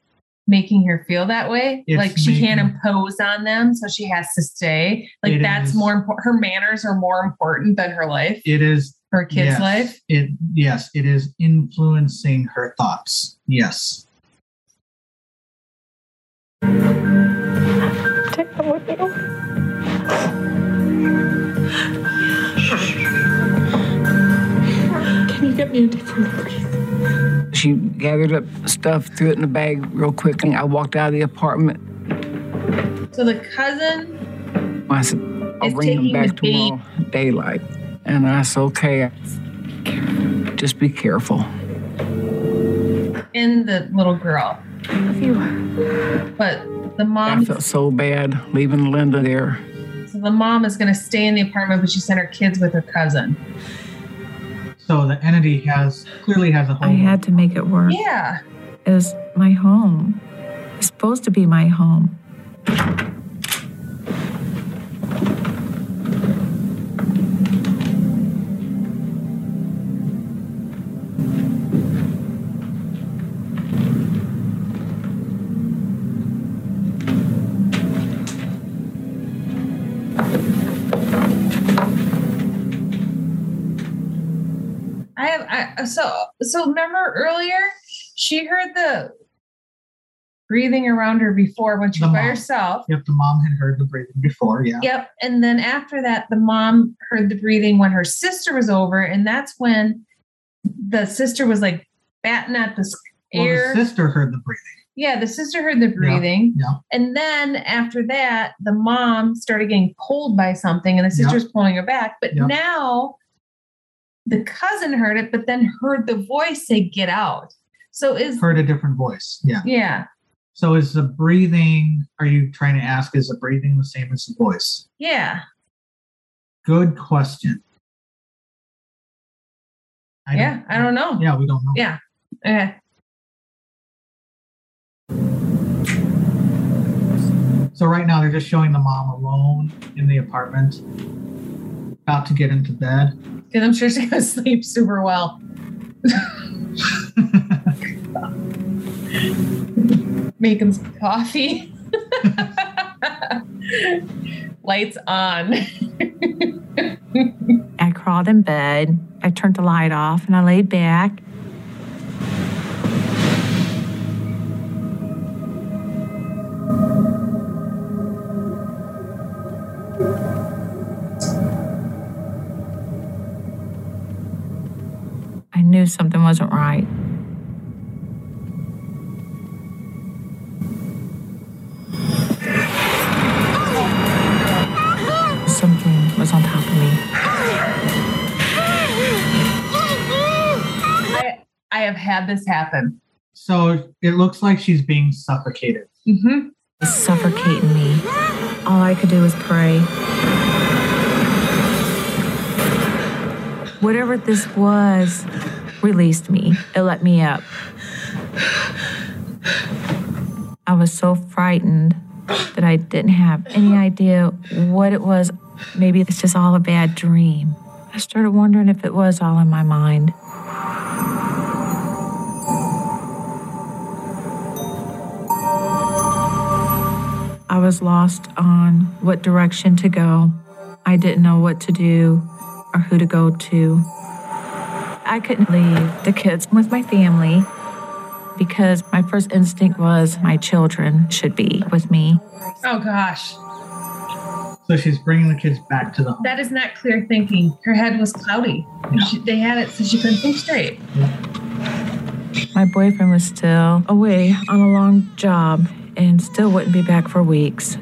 making her feel that way? It's like she can't impose on them, so she has to stay. Like that's is. more important. Her manners are more important than her life, it is her kid's yes, life. It yes, it is influencing her thoughts. Yes. Take them with you. Get me a different place? She gathered up stuff, threw it in the bag real quick, and I walked out of the apartment. So the cousin I said, I'll bring them taking back the bait. tomorrow daylight. And I said, okay, just be careful. and the little girl, I love but the mom. I mom. felt so bad leaving Linda there. So the mom is going to stay in the apartment, but she sent her kids with her cousin. So the entity has clearly has a home. I had to make it work. Yeah. It was my home. It's supposed to be my home. So so remember earlier she heard the breathing around her before when she The was by mom. herself. Yep, the mom had heard the breathing before. Yeah. Yep. And then after that, the mom heard the breathing when her sister was over, and that's when the sister was like batting at the Well, air. the sister heard the breathing. yeah, the sister heard the breathing. Yeah. And then after that, the mom started getting pulled by something, and the sister Yeah. was pulling her back. But now the cousin heard it, but then heard the voice say, Get out. So is Heard a different voice. Yeah. yeah, So is the breathing? Are you trying to ask? Is the breathing the same as the voice? yeah. Good question. I yeah, I don't know. Yeah, we don't know. Yeah. Okay. So right now they're just showing the mom alone in the apartment, about to get into bed. Because I'm sure she's gonna sleep super well. Making some coffee. Lights on. I crawled in bed. I turned the light off and I laid back. Knew something wasn't right. Something was on top of me. I I have had this happen. So it looks like she's being suffocated. Mm-hmm. suffocating me. All I could do was pray. Whatever this was released me. It let me up. I was so frightened that I didn't have any idea what it was. Maybe it's just all a bad dream. I started wondering if it was all in my mind. I was lost on what direction to go. I didn't know what to do or who to go to. I couldn't leave the kids with my family because my first instinct was my children should be with me. Oh gosh. So she's bringing the kids back to the home. That is not clear thinking. Her head was cloudy. She, they had it so she couldn't think straight. My boyfriend was still away on a long job and still wouldn't be back for weeks.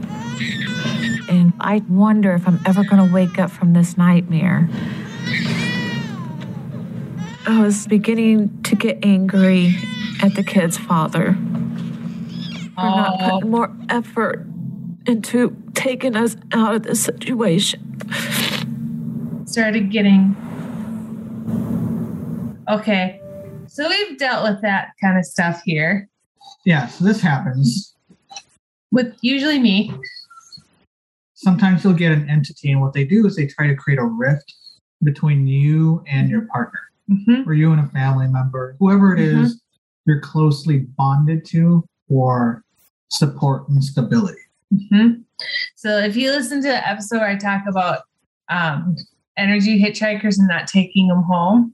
And I wonder if I'm ever going to wake up from this nightmare. I was beginning to get angry at the kid's father for not Oh. putting more effort into taking us out of this situation. started getting okay so we've dealt with that kind of stuff here Yeah, so this happens. with usually me Sometimes you'll get an entity, and what they do is they try to create a rift between you and your partner, Mhm. or you and a family member, whoever it is you're closely bonded to for support and stability. Mhm. so if you listen to the episode where i talk about um, energy hitchhikers and not taking them home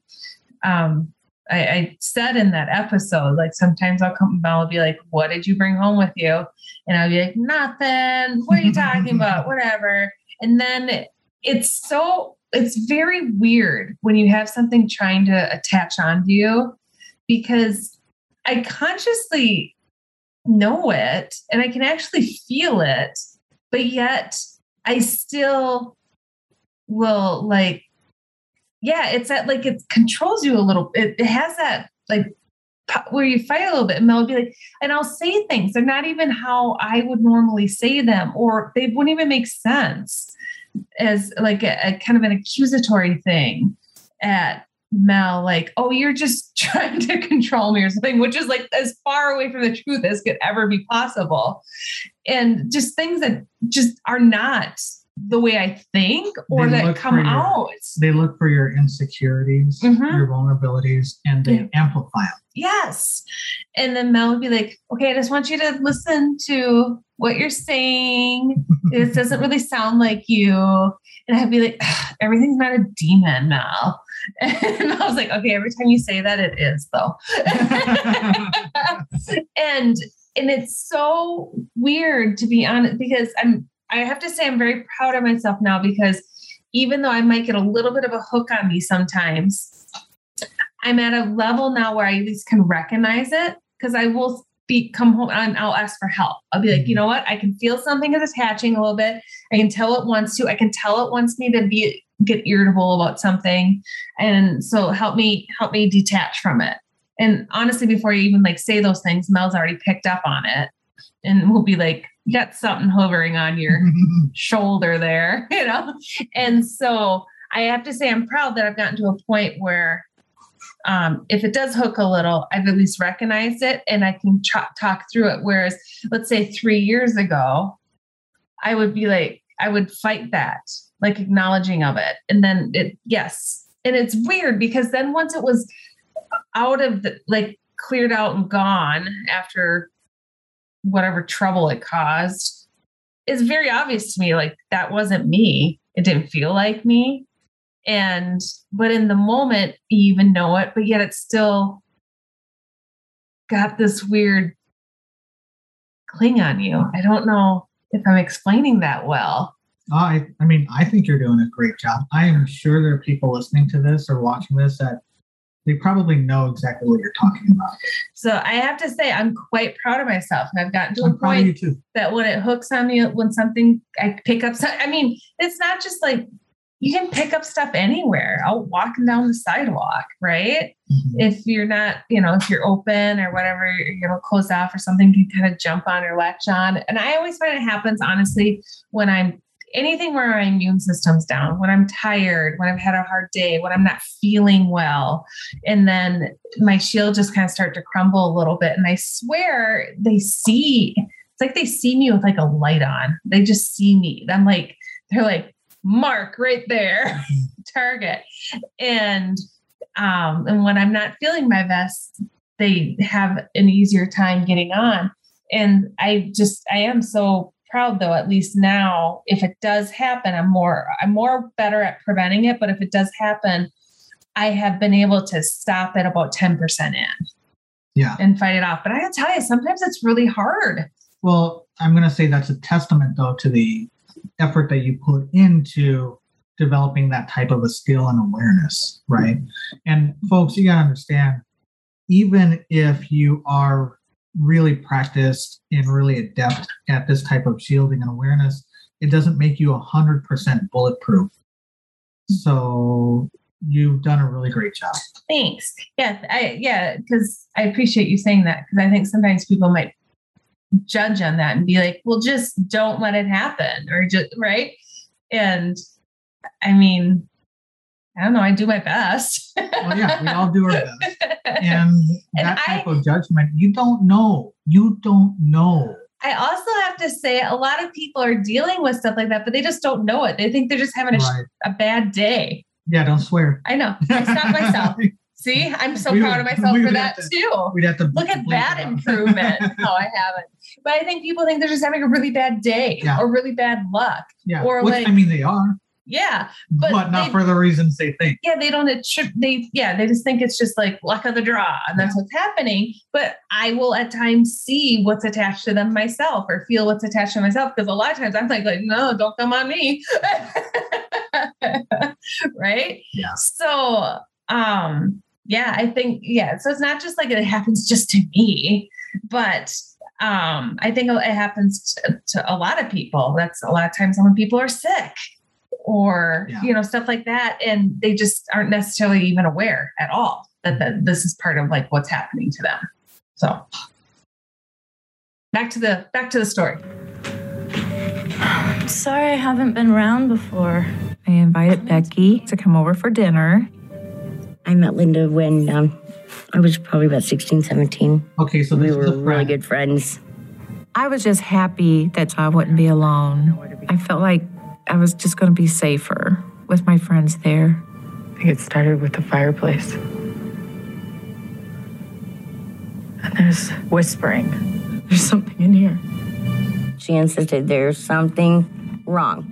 um, I, I said in that episode like sometimes i'll come Mel will be like what did you bring home with you and i'll be like nothing what are you talking about whatever and then it's so it's very weird when you have something trying to attach onto you because i consciously know it and i can actually feel it but yet i still will like yeah it's that like it controls you a little it, it has that like where you fight a little bit and will be like and I'll say things they're not even how I would normally say them or they wouldn't even make sense as like a, a kind of an accusatory thing at Mel like oh you're just trying to control me or something which is like as far away from the truth as could ever be possible. And just things that just are not the way I think or They that come your- out They look for your insecurities, Mhm. your vulnerabilities, and they Yeah. amplify them. Yes. And then Mel would be like, okay, I just want you to listen to what you're saying. this doesn't really sound like you. And I'd be like, everything's not a demon, Mel. And I was like, okay, every time you say that, it is though. and and it's so weird to be honest because I'm I have to say I'm very proud of myself now because even though I might get a little bit of a hook on me sometimes, I'm at a level now where I at least can recognize it because I will be come home and I'll ask for help. I'll be like, you mm-hmm. know what? I can feel something is attaching a little bit. I can tell it wants to. I can tell it wants me to be get irritable about something, and so help me help me detach from it. And honestly, before you even like say those things, Mel's already picked up on it, and we'll be like, you got something hovering on your shoulder there, you know? And so I have to say, I'm proud that I've gotten to a point where um, if it does hook a little, I've at least recognized it and I can ch- talk through it. Whereas, let's say three years ago, I would be like, I would fight that, like acknowledging of it. And then it, yes. And it's weird because then once it was out of the, like, cleared out and gone after whatever trouble it caused, is very obvious to me like that wasn't me. It didn't feel like me. And, but in the moment, you even know it, but yet it's still got this weird cling on you. I don't know if I'm explaining that well. I, I mean, I think you're doing a great job. I am sure there are people listening to this or watching this that they probably know exactly what you're talking about. So I have to say, I'm quite proud of myself. And I've gotten to a I'm you point too. that when it hooks on me, when something I pick up, I mean, it's not just like you can pick up stuff anywhere. Out walking down the sidewalk, right? Mhm. If you're not, you know, if you're open or whatever, you know, closed off or something, you can kind of jump on or latch on. And I always find it happens, honestly, when I'm anything where my immune system's down, when I'm tired, when I've had a hard day, when I'm not feeling well, and then my shield just kind of start to crumble a little bit. And I swear they see, it's like they see me with like a light on. They just see me. I'm like, they're like, mark right there, target. And um, and when I'm not feeling my best, they have an easier time getting on. And I just I am so proud though, at least now, if it does happen, I'm more I'm more better at preventing it. But if it does happen, I have been able to stop at about 10% in Yeah. and fight it off. But I gotta tell you, sometimes it's really hard. Well, I'm to say that's a testament, though, to the effort that you put into developing that type of a skill and awareness, right? And folks, you gotta understand, even if you are really practiced and really adept at this type of shielding and awareness, it doesn't make you 100% bulletproof. So you've done a really great job. Thanks. Yeah, I yeah, because I appreciate you saying that because I think sometimes people might judge on that and be like, "Well, just don't let it happen," or just right. And I mean, I don't know. I do my best. Well, yeah, we all do our best. And And that type I- of judgment, you don't know. You don't know. I also have to say, a lot of people are dealing with stuff like that, but they just don't know it. They think they're just having a, Right. a bad day. Yeah, don't swear. I know. I stop myself. See, I'm so We proud of myself for that to- too. We'd have to Look at that improvement. no, oh, I haven't. But I think people think they're just having a really bad day Yeah. or really bad luck. Yeah, or which like- I mean they are, Yeah. but, But not they- for the reasons they think. Yeah, they don't attri- they yeah, they just think it's just like luck of the draw and that's what's happening. But I will at times see what's attached to them myself or feel what's attached to myself because a lot of times I'm like, like, no, don't come on me. right? Yeah. So um yeah, I think yeah. So it's not just like it happens just to me, but um I think it happens to, to a lot of people. That's a lot of times when people are sick or Yeah. you know stuff like that and they just aren't necessarily even aware at all that, that this is part of like what's happening to them so back to the back to the story Sorry I haven't been around before. I invited Becky to come over for dinner. I met Linda when um, I was probably about 16, 17. Okay, so we were really good friends. I was just happy that I wouldn't be alone. I felt like I was just going to be safer with my friends there. I think it started with the fireplace. And there's whispering. There's something in here. She insisted there's something wrong.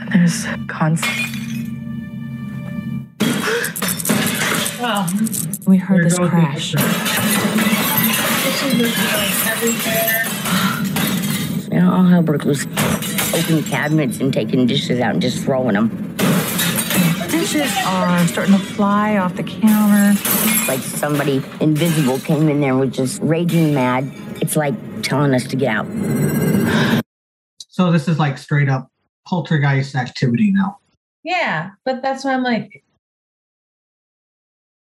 And there's constant. wow We heard There this crash. Dishes are going everywhere You know, all Helberg was opening cabinets and taking dishes out and just throwing them. Dishes are starting to fly off the counter. Like somebody invisible came in there and was just raging mad. It's like telling us to get out. So this is like straight up poltergeist activity now. yeah but that's why i'm like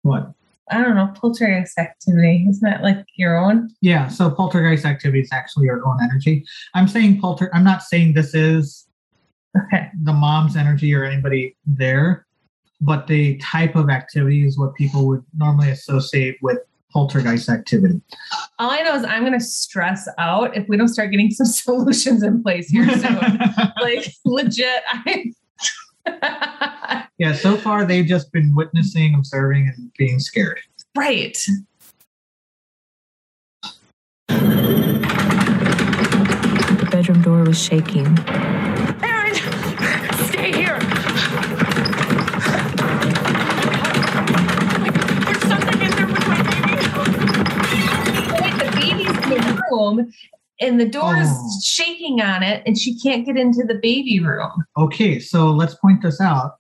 What? I don't know poltergeist activity isn't that like your own Yeah, so poltergeist activity is actually your own energy. I'm saying polter. I'm not saying this is okay the mom's energy or anybody there, but the type of activity is what people would normally associate with poltergeist activity. all i know is i'm going to stress out if we don't start getting some solutions in place here soon like legit i yeah, so far they've just been witnessing, observing, and being scared. right The bedroom door was shaking. Aaron, stay here. There's something in there with my baby. Like the baby's in the room and the door is Oh. shaking on it and she can't get into the baby room. Okay, so let's point this out.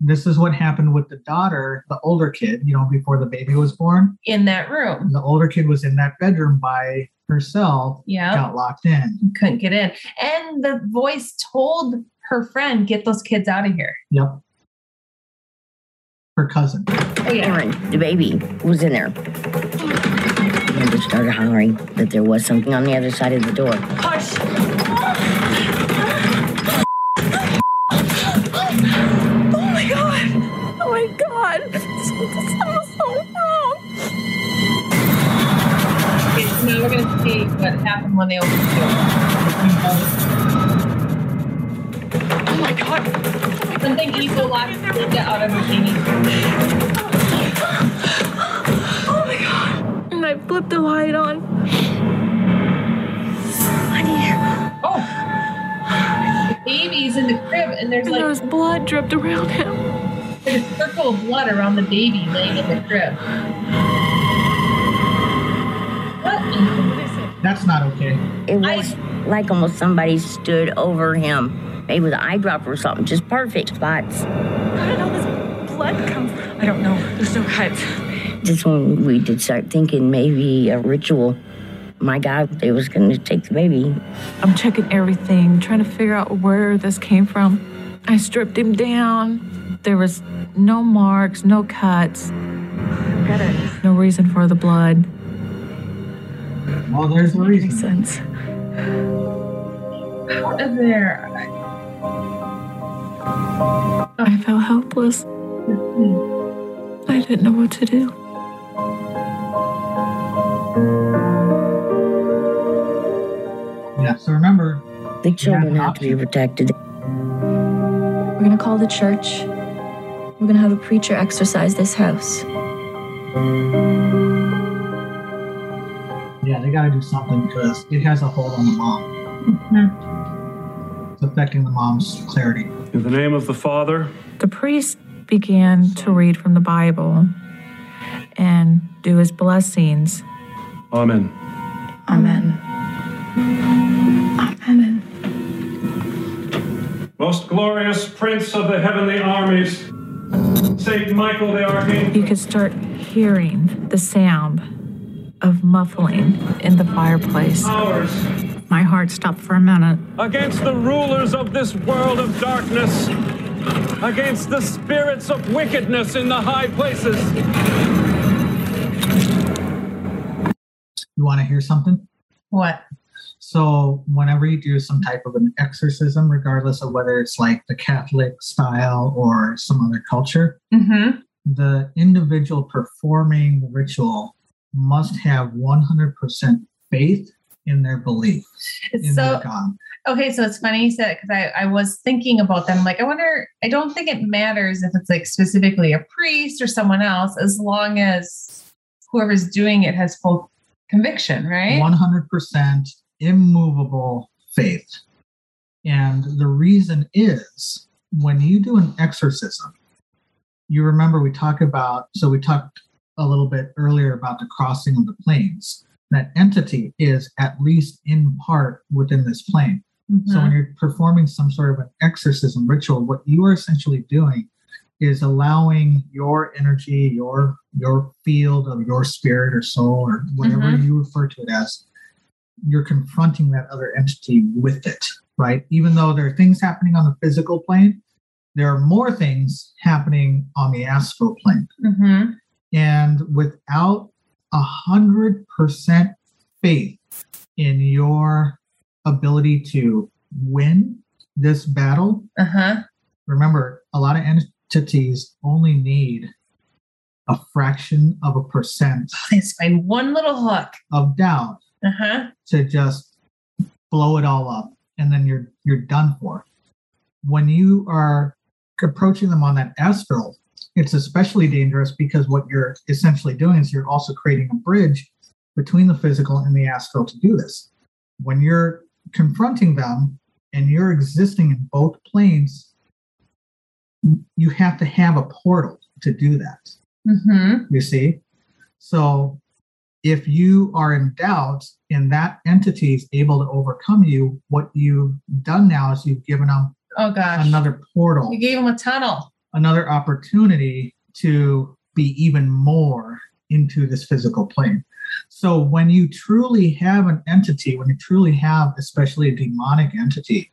This is what happened with the daughter, the older kid, you know, before the baby was born. in that room. The older kid was in that bedroom by herself, Yeah. got locked in. Couldn't get in. And the voice told her friend, get those kids out of here. Yep. Her cousin. Oh, yeah. Aaron, the baby, was in there. Linda started hollering that there was something on the other side of the door. Hush. Oh my god. Oh my god. This sounds so wrong. Okay, so now we're going to see what happened when they opened the door. Oh my god. Something evil locked Linda out of her baby. And I flipped the light on. Honey. Oh. The baby's in the crib and there's And like There's blood dripped around him. there's a circle of blood around the baby laying in the crib. What in That's not okay. It was like almost somebody stood over him. Maybe with an eyedropper or something, just perfect spots. Where did all this blood come from? I don't know. There's no cuts. Just when we did start thinking maybe a ritual, my God, they was going to take the baby. I'm checking everything, trying to figure out where this came from. I stripped him down. There was no marks, no cuts, no reason for the blood. Well, there's the reason. Makes sense. There. I felt helpless. I didn't know what to do. Yeah. So remember, The children have to be protected. We're gonna call the church. We're gonna have a preacher exorcise this house. yeah, they got to do something because it has a hold on the mom. Mm-hmm. It's affecting the mom's clarity. In the name of the Father, The priest began to read from the Bible and do his blessings. Amen. Amen. Amen. Most glorious Prince of the heavenly armies, Saint Michael the Archangel. You could start hearing the sound of muffling in the fireplace. Powers My heart stopped for a minute. against the rulers of this world of darkness, against the spirits of wickedness in the high places. You want to hear something? What? So, whenever you do some type of an exorcism, regardless of whether it's like the Catholic style or some other culture, Mm-hmm. the individual performing the ritual must have 100% faith in their belief in So their God. okay, so it's funny you said because I, I was thinking about them. Like, I wonder. I don't think it matters if it's like specifically a priest or someone else, as long as whoever's doing it has full conviction, right? 100% immovable faith. And the reason is when you do an exorcism, you remember we talked about, so we talked a little bit earlier about the crossing of the planes. That entity is at least in part within this plane. So when you're performing some sort of an exorcism ritual, what you are essentially doing is allowing your energy, your your field of your spirit or soul or whatever Mhm. you refer to it as, you're confronting that other entity with it, right? Even though there are things happening on the physical plane, there are more things happening on the astral plane. Mm-hmm. And without a hundred percent faith in your ability to win this battle, Uh-huh. remember a lot of entities only need a fraction of a percent Let's find one little hook. of doubt Uh-huh. to just blow it all up and then you're you're done for when you are approaching them on that astral it's especially dangerous because what you're essentially doing is you're also creating a bridge between the physical and the astral to do this when you're confronting them and you're existing in both planes you have to have a portal to do that Mm-hmm. you see so if you are in doubt and that entity is able to overcome you what you've done now is you've given them Oh gosh. another portal. You gave them a tunnel. another opportunity to be even more into this physical plane. So when you truly have an entity when you truly have especially a demonic entity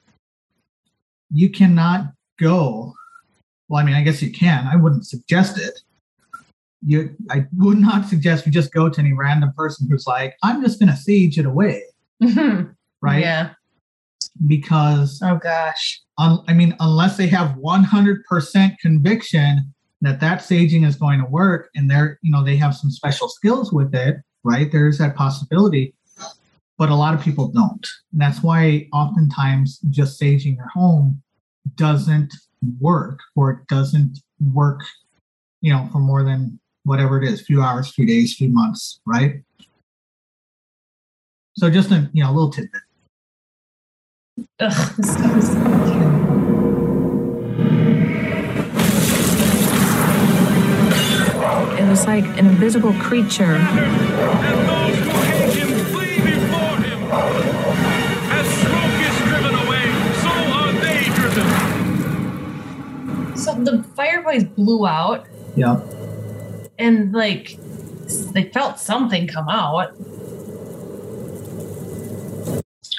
you cannot go. Well i mean i guess you can. I wouldn't suggest it you i would not suggest you just go to any random person who's like i'm just going to sage it away Mhm. right Yeah. because Oh gosh. un, I mean, unless they have 100% conviction that that saging is going to work and they're, you know, they have some special skills with it, right? There's that possibility. But a lot of people don't. And that's why oftentimes just saging your home doesn't work or it doesn't work, you know, for more than whatever it is, few hours, few days, few months, right? So just a you know a little tidbit. Ugh, this stuff is so cute. It was like an invisible creature. So, the fireplace blew out. Yeah and like they felt something come out.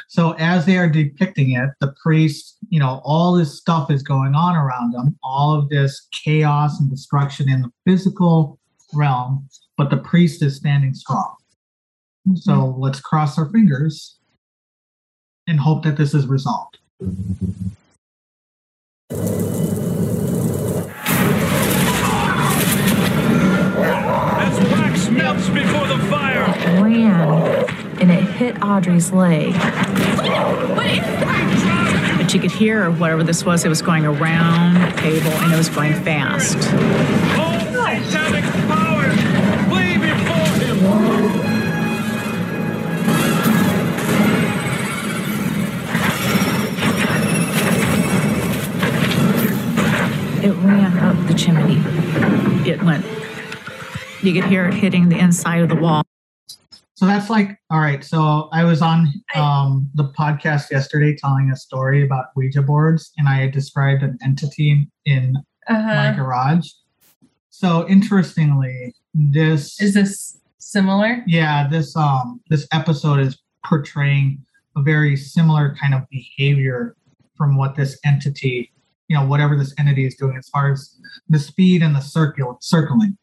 So as they are depicting it, the priest, you know, all this stuff is going on around them, all of this chaos and destruction in the physical realm, but the priest is standing strong. So mm-hmm. let's cross our fingers and hope that this is resolved. As melts before the fire. ran and it hit Audrey's leg. But you could hear whatever this was, it was going around the table and it was going fast. All satanic powers, flee before him. It ran up the chimney. It went, you could hear it hitting the inside of the wall. So that's like, all right. So I was on um, the podcast yesterday telling a story about Ouija boards, and I had described an entity in my Uh-huh. garage. So interestingly, this Is this similar? yeah, this um this episode is portraying a very similar kind of behavior from what this entity, you know, whatever this entity is doing as far as the speed and the circle circling.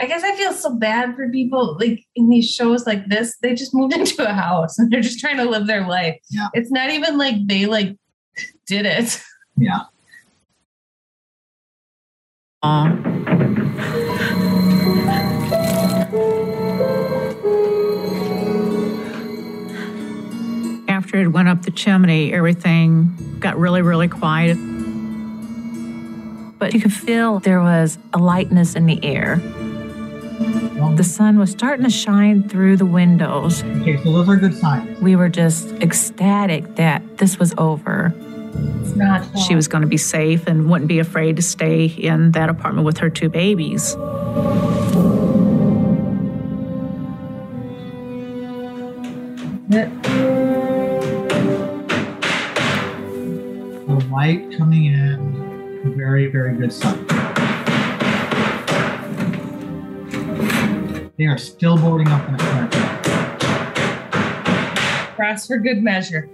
I guess I feel so bad for people like in these shows like this. They just moved into a house and they're just trying to live their life. Yeah. It's not even like they like did it. Yeah. Um. After it went up the chimney, everything got really, really quiet. But you could feel there was a lightness in the air. The sun was starting to shine through the windows. Okay, so those are good signs. We were just ecstatic that this was over. It's not. She was going to be safe and wouldn't be afraid to stay in that apartment with her two babies. The light coming in, very, very good sign. They are still boarding up in the corner. Cross for good measure.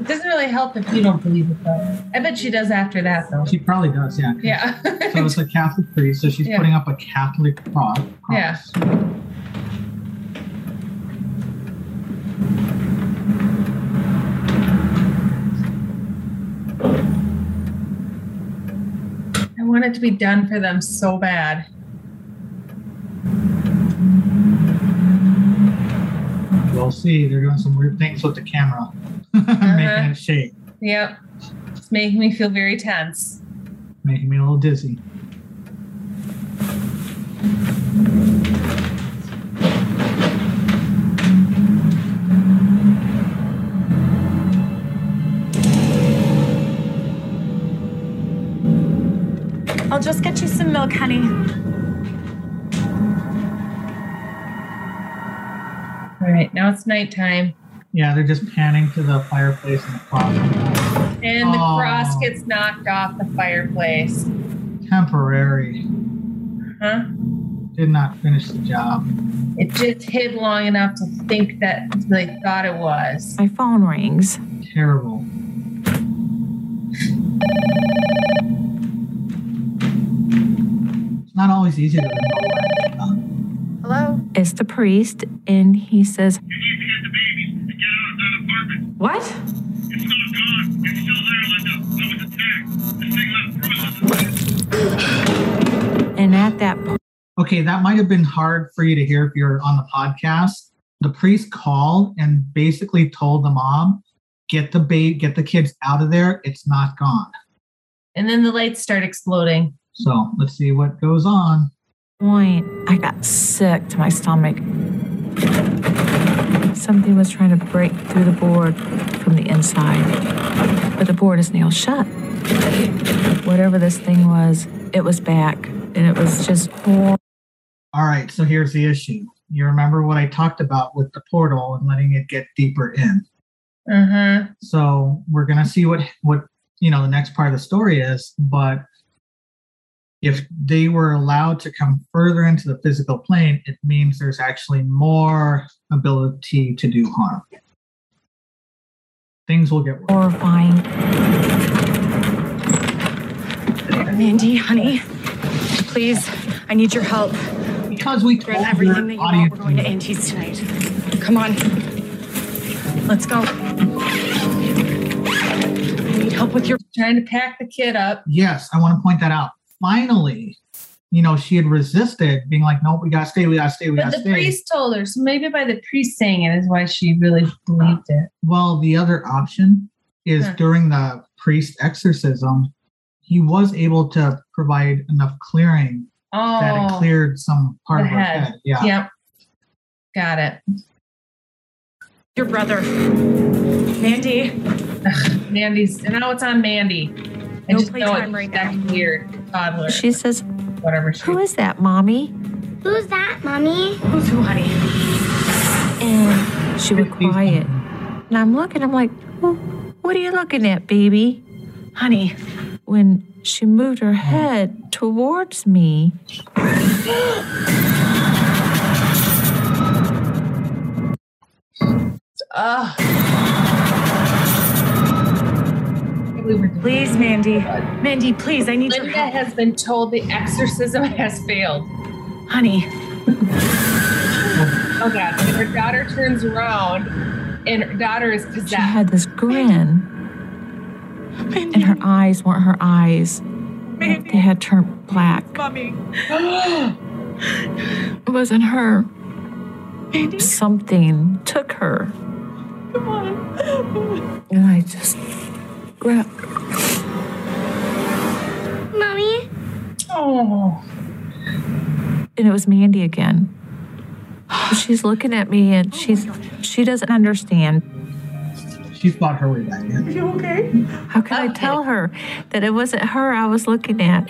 It doesn't really help if you don't believe it though. I bet she does after that though. She probably does, yeah. Yeah. So it's a Catholic priest, so she's Yeah. putting up a Catholic cross. yeah. I want it to be done for them so bad. See. They're doing some weird things with the camera, making it uh-huh. shake, Yep. It's making me feel very tense. making me a little dizzy. I'll just get you some milk, honey. Right, now it's nighttime. Yeah, they're just panning to the fireplace and the cross. And the Oh. cross gets knocked off the fireplace. Temporary. Huh? Did not finish the job. It just hid long enough to think that they thought it was. My phone rings. Terrible. It's not always easy to remember. Hello? It's the priest, and he says, You need to get the babies and get out of that apartment. What? It's not gone. It's still there, Linda. That was attacked. This thing left frozen. and at that point, Okay, that might have been hard for you to hear if you're on the podcast. The priest called and basically told the mom, "Get the babe, get the kids out of there. It's not gone." And then the lights start exploding. So let's see what goes on. Point, I got sick to my stomach. Something was trying to break through the board from the inside, but the board is nailed shut. Whatever this thing was, it was back, and it was just horrible. All right, so here's the issue. You remember what I talked about with the portal and letting it get deeper in. Uh-huh. So we're gonna see what what you know the next part of the story is, but if they were allowed to come further into the physical plane, it means there's actually more ability to do harm. Things will get worse. Horrifying. Mandy, honey, please, I need your help. Because we told everything that you want, we're going to Auntie's tonight. Come on. Let's go. I need help with your. Trying to pack the kid up. Yes, I want to point that out. Finally, you know, she had resisted being like, no, we gotta stay, we gotta stay, we But gotta the stay. priest told her, so maybe by the priest saying it is why she really believed it. Well, the other option is Huh. during the priest exorcism, he was able to provide enough clearing Oh, that it oh, cleared some part the of her head. head. Yeah. Yep. Got it. Your brother. Mandy. Mandy's, now it's on Mandy. I No just know playtime it, right that's weird. Toddler. She says, Whatever. She, Who is that, mommy? Who's that, mommy? Who's who, honey? And she was quiet. And I'm looking, I'm like, well, What are you looking at, baby? Honey. When she moved her head towards me, Ugh. Please, Mandy. Mandy, please, I need your Linda help. has been told the exorcism has failed. Honey. Oh God! And her daughter turns around, and her daughter is she had this grin. Mandy. And her eyes weren't her eyes. Mandy. They had turned black. Mommy. It wasn't her. Mandy. Something took her. Come on. And I just grabbed her. Mommy? Oh. And it was Mandy again. She's looking at me and she's she doesn't understand. She's fought her way back in. Are you okay? How could I tell her that it wasn't her I was looking at?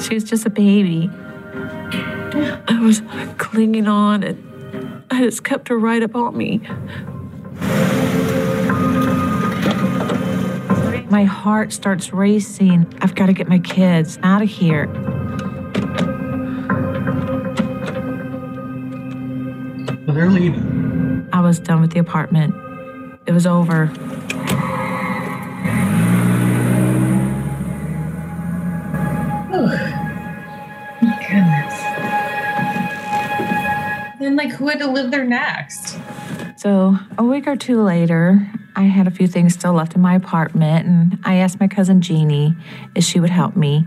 She was just a baby. I was clinging on and I just kept her right up on me. My heart starts racing. I've got to get my kids out of here. So they're leaving. I was done with the apartment. It was over. Oh, My goodness. Then, like, who had to live there next? So, a week or two later, I had a few things still left in my apartment, and I asked my cousin Jeannie if she would help me.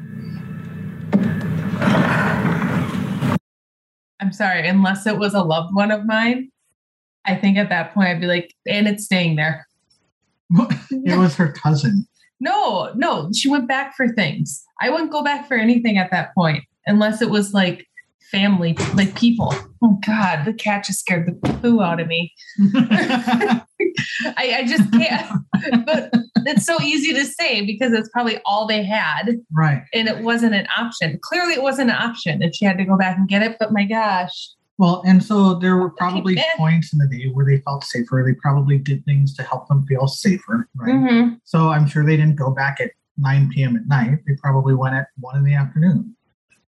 I'm sorry, unless it was a loved one of mine, I think at that point I'd be like, and it's staying there. It was her cousin. No, no, she went back for things. I wouldn't go back for anything at that point unless it was like family, like people. Oh God, the cat just scared the poo out of me. I, I just can't. but it's so easy to say because it's probably all they had Right. and it wasn't an option. Clearly, it wasn't an option if she had to go back and get it. But my gosh, Well, and so there were probably points in the day where they felt safer. They probably did things to help them feel safer, right? Mhm. So I'm sure they didn't go back at 9 p.m. at night. They probably went at 1 in the afternoon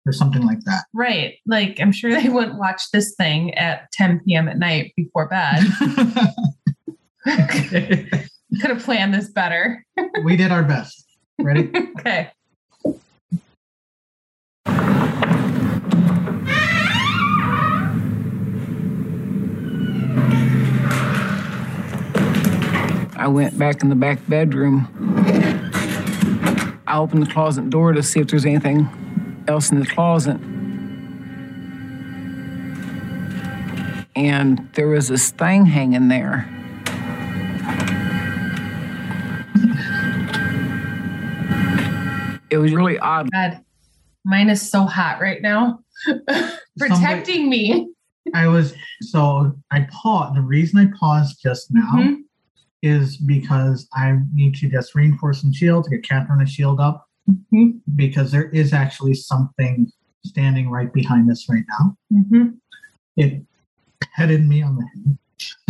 or something like that. right? Like I'm sure they wouldn't watch this thing at 10 p.m. at night before bed. Could have planned this better. we did our best. Ready? Okay. I went back in the back bedroom. I opened the closet door to see if there's anything else in the closet. And there was this thing hanging there. It was really odd. God, mine is so hot right now. Protecting me. I was so I paused. The reason I paused just now Mhm. is because I need to just reinforce some shield to get Catherine a shield up Mhm. because there is actually something standing right behind us right now. Mhm. It petted me on the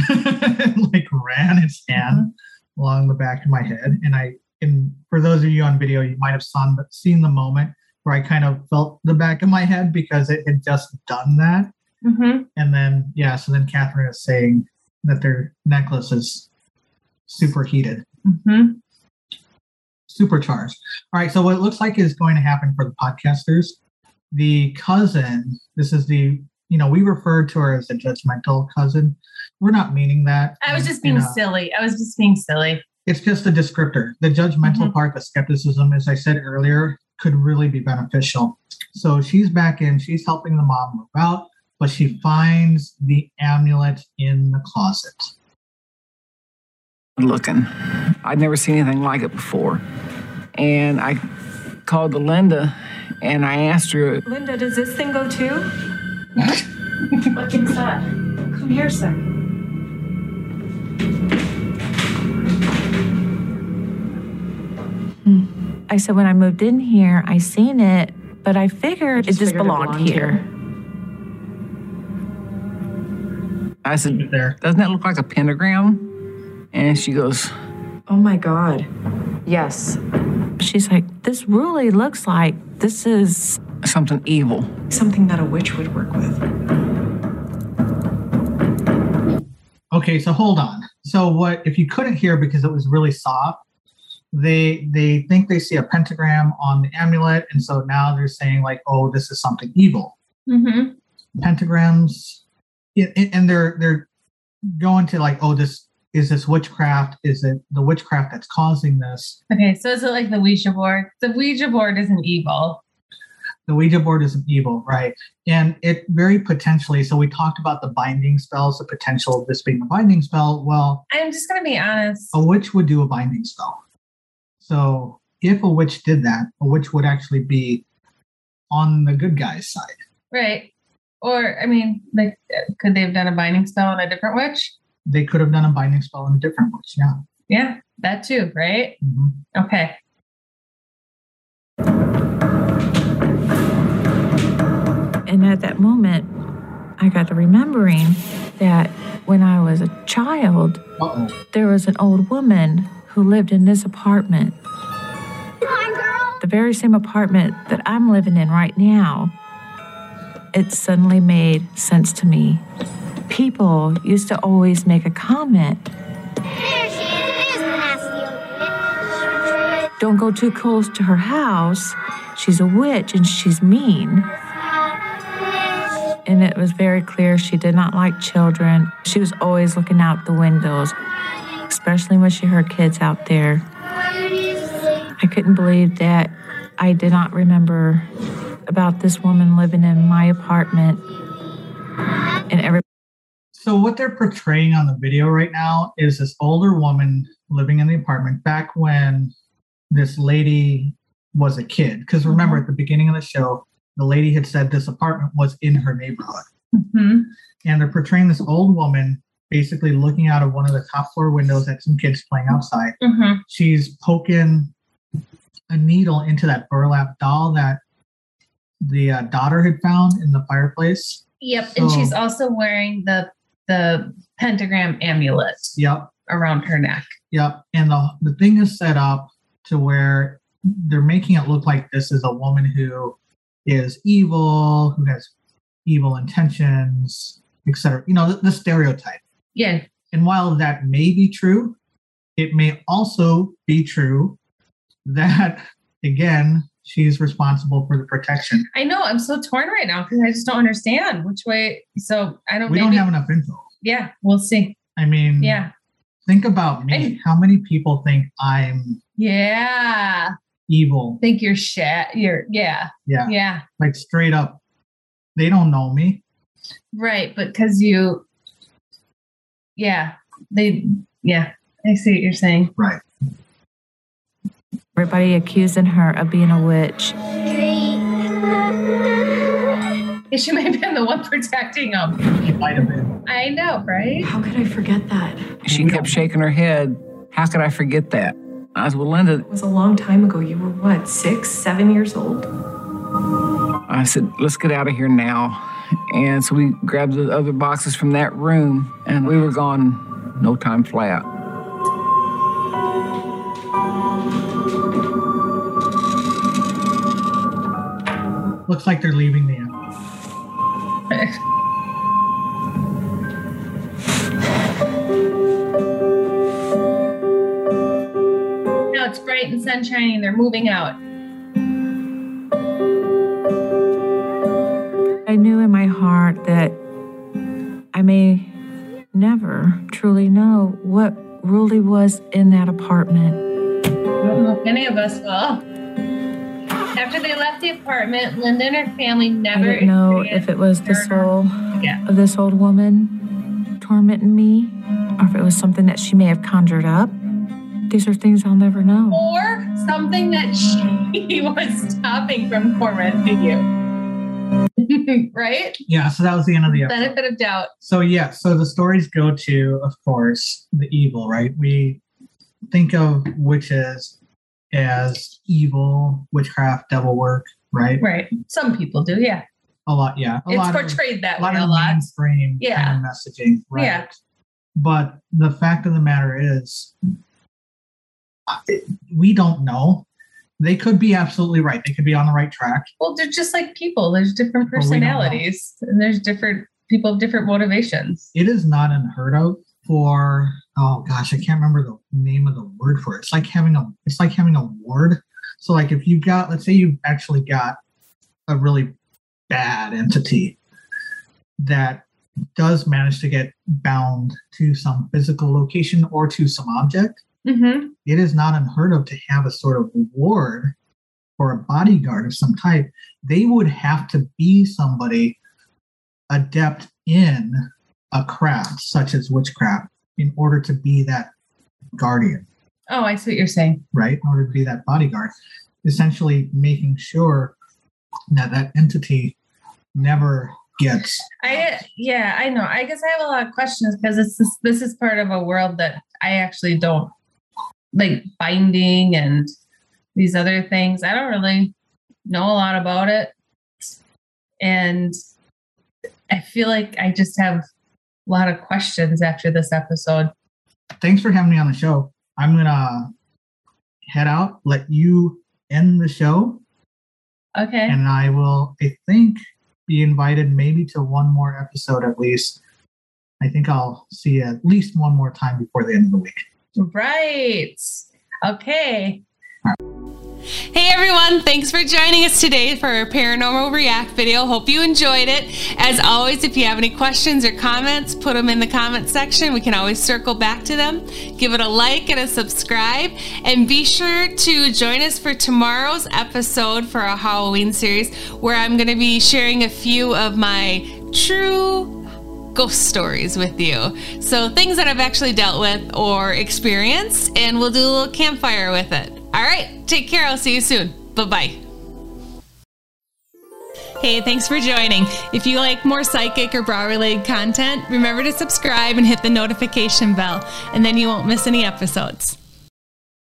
head, like ran its hand along the back of my head, and I. And for those of you on video, you might have seen the, seen the moment where I kind of felt the back of my head because it had just done that. Mm-hmm. And then, yeah, so then Catherine is saying that their necklace is superheated, Mm-hmm. Supercharged. All right, so what it looks like is going to happen for the podcasters. The cousin, this is the, you know, we refer to her as a judgmental cousin. We're not meaning that. I was just in being a- silly. I was just being silly. it's just a descriptor. The judgmental mm-hmm. part, the skepticism, as I said earlier, could really be beneficial. So she's back in, she's helping the mom move out, but she finds the amulet in the closet. looking. I'd never seen anything like it before. And I called to Linda and I asked her, Linda, does this thing go too? what thing's that? Come here a sec. Hmm. I said, when I moved in here, I seen it, but I figured it just figured it belonged, belonged here. I said, there. doesn't that look like a pentagram? And she goes, Oh my God. Yes. She's like, this really looks like this is something evil. Something that a witch would work with. Okay, so hold on. So what if you couldn't hear because it was really soft? They they think they see a pentagram on the amulet, and so now they're saying like, oh, this is something evil. Mm-hmm. Pentagrams, i- i- and they're they're going to like, oh, this is this witchcraft? Is it the witchcraft that's causing this? Okay, so is it like the Ouija board? The Ouija board isn't evil. The Ouija board is evil, right? And it very potentially. So we talked about the binding spells, the potential of this being a binding spell. Well, I'm just gonna be honest. a witch would do a binding spell. So if a witch did that, a witch would actually be on the good guy's side. Right. Or I mean, like could they have done a binding spell on a different witch? They could have done a binding spell on a different witch. Yeah. Yeah, that too, right? Mhm. Okay. And at that moment, I got to remembering that when I was a child, there was an old woman who lived in this apartment. The very same apartment that I'm living in right now. It suddenly made sense to me. People used to always make a comment don't go too close to her house. She's a witch and she's mean. And it was very clear she did not like children. She was always looking out the windows, especially when she heard kids out there. I couldn't believe that I did not remember about this woman living in my apartment. And every So what they're portraying on the video right now is this older woman living in the apartment back when this lady was a kid. Because remember, at the beginning of the show, the lady had said this apartment was in her neighborhood. Mm-hmm. and they're portraying this old woman basically looking out of one of the top floor windows at some kids playing outside. Mm-hmm. She's poking a needle into that burlap doll that the uh, daughter had found in the fireplace. Yep. and she's also wearing the the pentagram amulet Yep, around her neck. yep. And the the thing is set up to where they're making it look like this is a woman who is evil, who has evil intentions, etc. You know, the, the stereotype. Yeah. And while that may be true, it may also be true that, again, she's responsible for the protection. I know. I'm so torn right now because I just don't understand which way. So I don't. We don't have enough info. Yeah, we'll see. I mean, Yeah. think about me. How many people think I'm Yeah. evil? Think you're shit. You're yeah. Yeah. Yeah. Like straight up. They don't know me. Right. But because you. Yeah. They. Yeah. I see what you're saying. Right. Everybody accusing her of being a witch. She may have been the one protecting them. It might have been. I know, right? How could I forget that? She kept shaking her head. How could I forget that? I said, Well, Linda, It was a long time ago. You were what, six, seven years old? I said, let's get out of here now. And so we grabbed the other boxes from that room and we were gone no time flat. Looks like they're leaving the inn. Now it's bright and sunshiny and they're moving out. I knew in my heart that I may never truly know what really was in that apartment. I don't know if any of us will. After they left the apartment, Linda and her family never. I never didn't know if it was the soul Yeah. of this old woman tormenting me or if it was something that she may have conjured up. These are things I'll never know. or something that she was stopping from tormenting you. right? Yeah, so that was the end of the episode. Benefit of doubt. So yeah, so the stories go to, of course, the evil, right? We think of witches as evil, witchcraft, devil work, right? Right. Some people do, yeah. A lot, yeah. A it's lot of- portrayed that a lot way a of lot. mainstream Yeah. kind of messaging, right? Yeah. But the fact of the matter is, uh, we don't know. They could be absolutely right. They could be on the right track. Well, they're just like people. There's different But we don't know. personalities and there's different people have different motivations. It is not unheard of for oh gosh, I can't remember the name of the word for it. It's like having a it's like having a ward. So like if you've got let's say you've actually got a really bad entity that does manage to get bound to some physical location or to some object, Mm-hmm. it is not unheard of to have a sort of ward or a bodyguard of some type. They would have to be somebody adept in a craft such as witchcraft in order to be that guardian, Oh, I see what you're saying. right? In order to be that bodyguard, essentially making sure that that entity never gets I yeah, I know. I guess I have a lot of questions because this is this is part of a world that I actually don't like binding and these other things. I don't really know a lot about it. And I feel like I just have lot of questions after this episode. thanks for having me on the show. I'm gonna head out, let you end the show, Okay. and I will, I think, be invited maybe to one more episode at least. I think I'll see you at least one more time before the end of the week. Right. Okay. Hey everyone, thanks for joining us today for our Paranormal React video. Hope you enjoyed it. As always, if you have any questions or comments, put them in the comment section. We can always circle back to them. Give it a like and a subscribe. And be sure to join us for tomorrow's episode for our Halloween series, where I'm going to be sharing a few of my true ghost stories with you. So, things that I've actually dealt with or experienced, and we'll do a little campfire with it. All right, take care. I'll see you soon. Bye bye. Hey, thanks for joining. If you like more psychic or brow related content, remember to subscribe and hit the notification bell, and then you won't miss any episodes.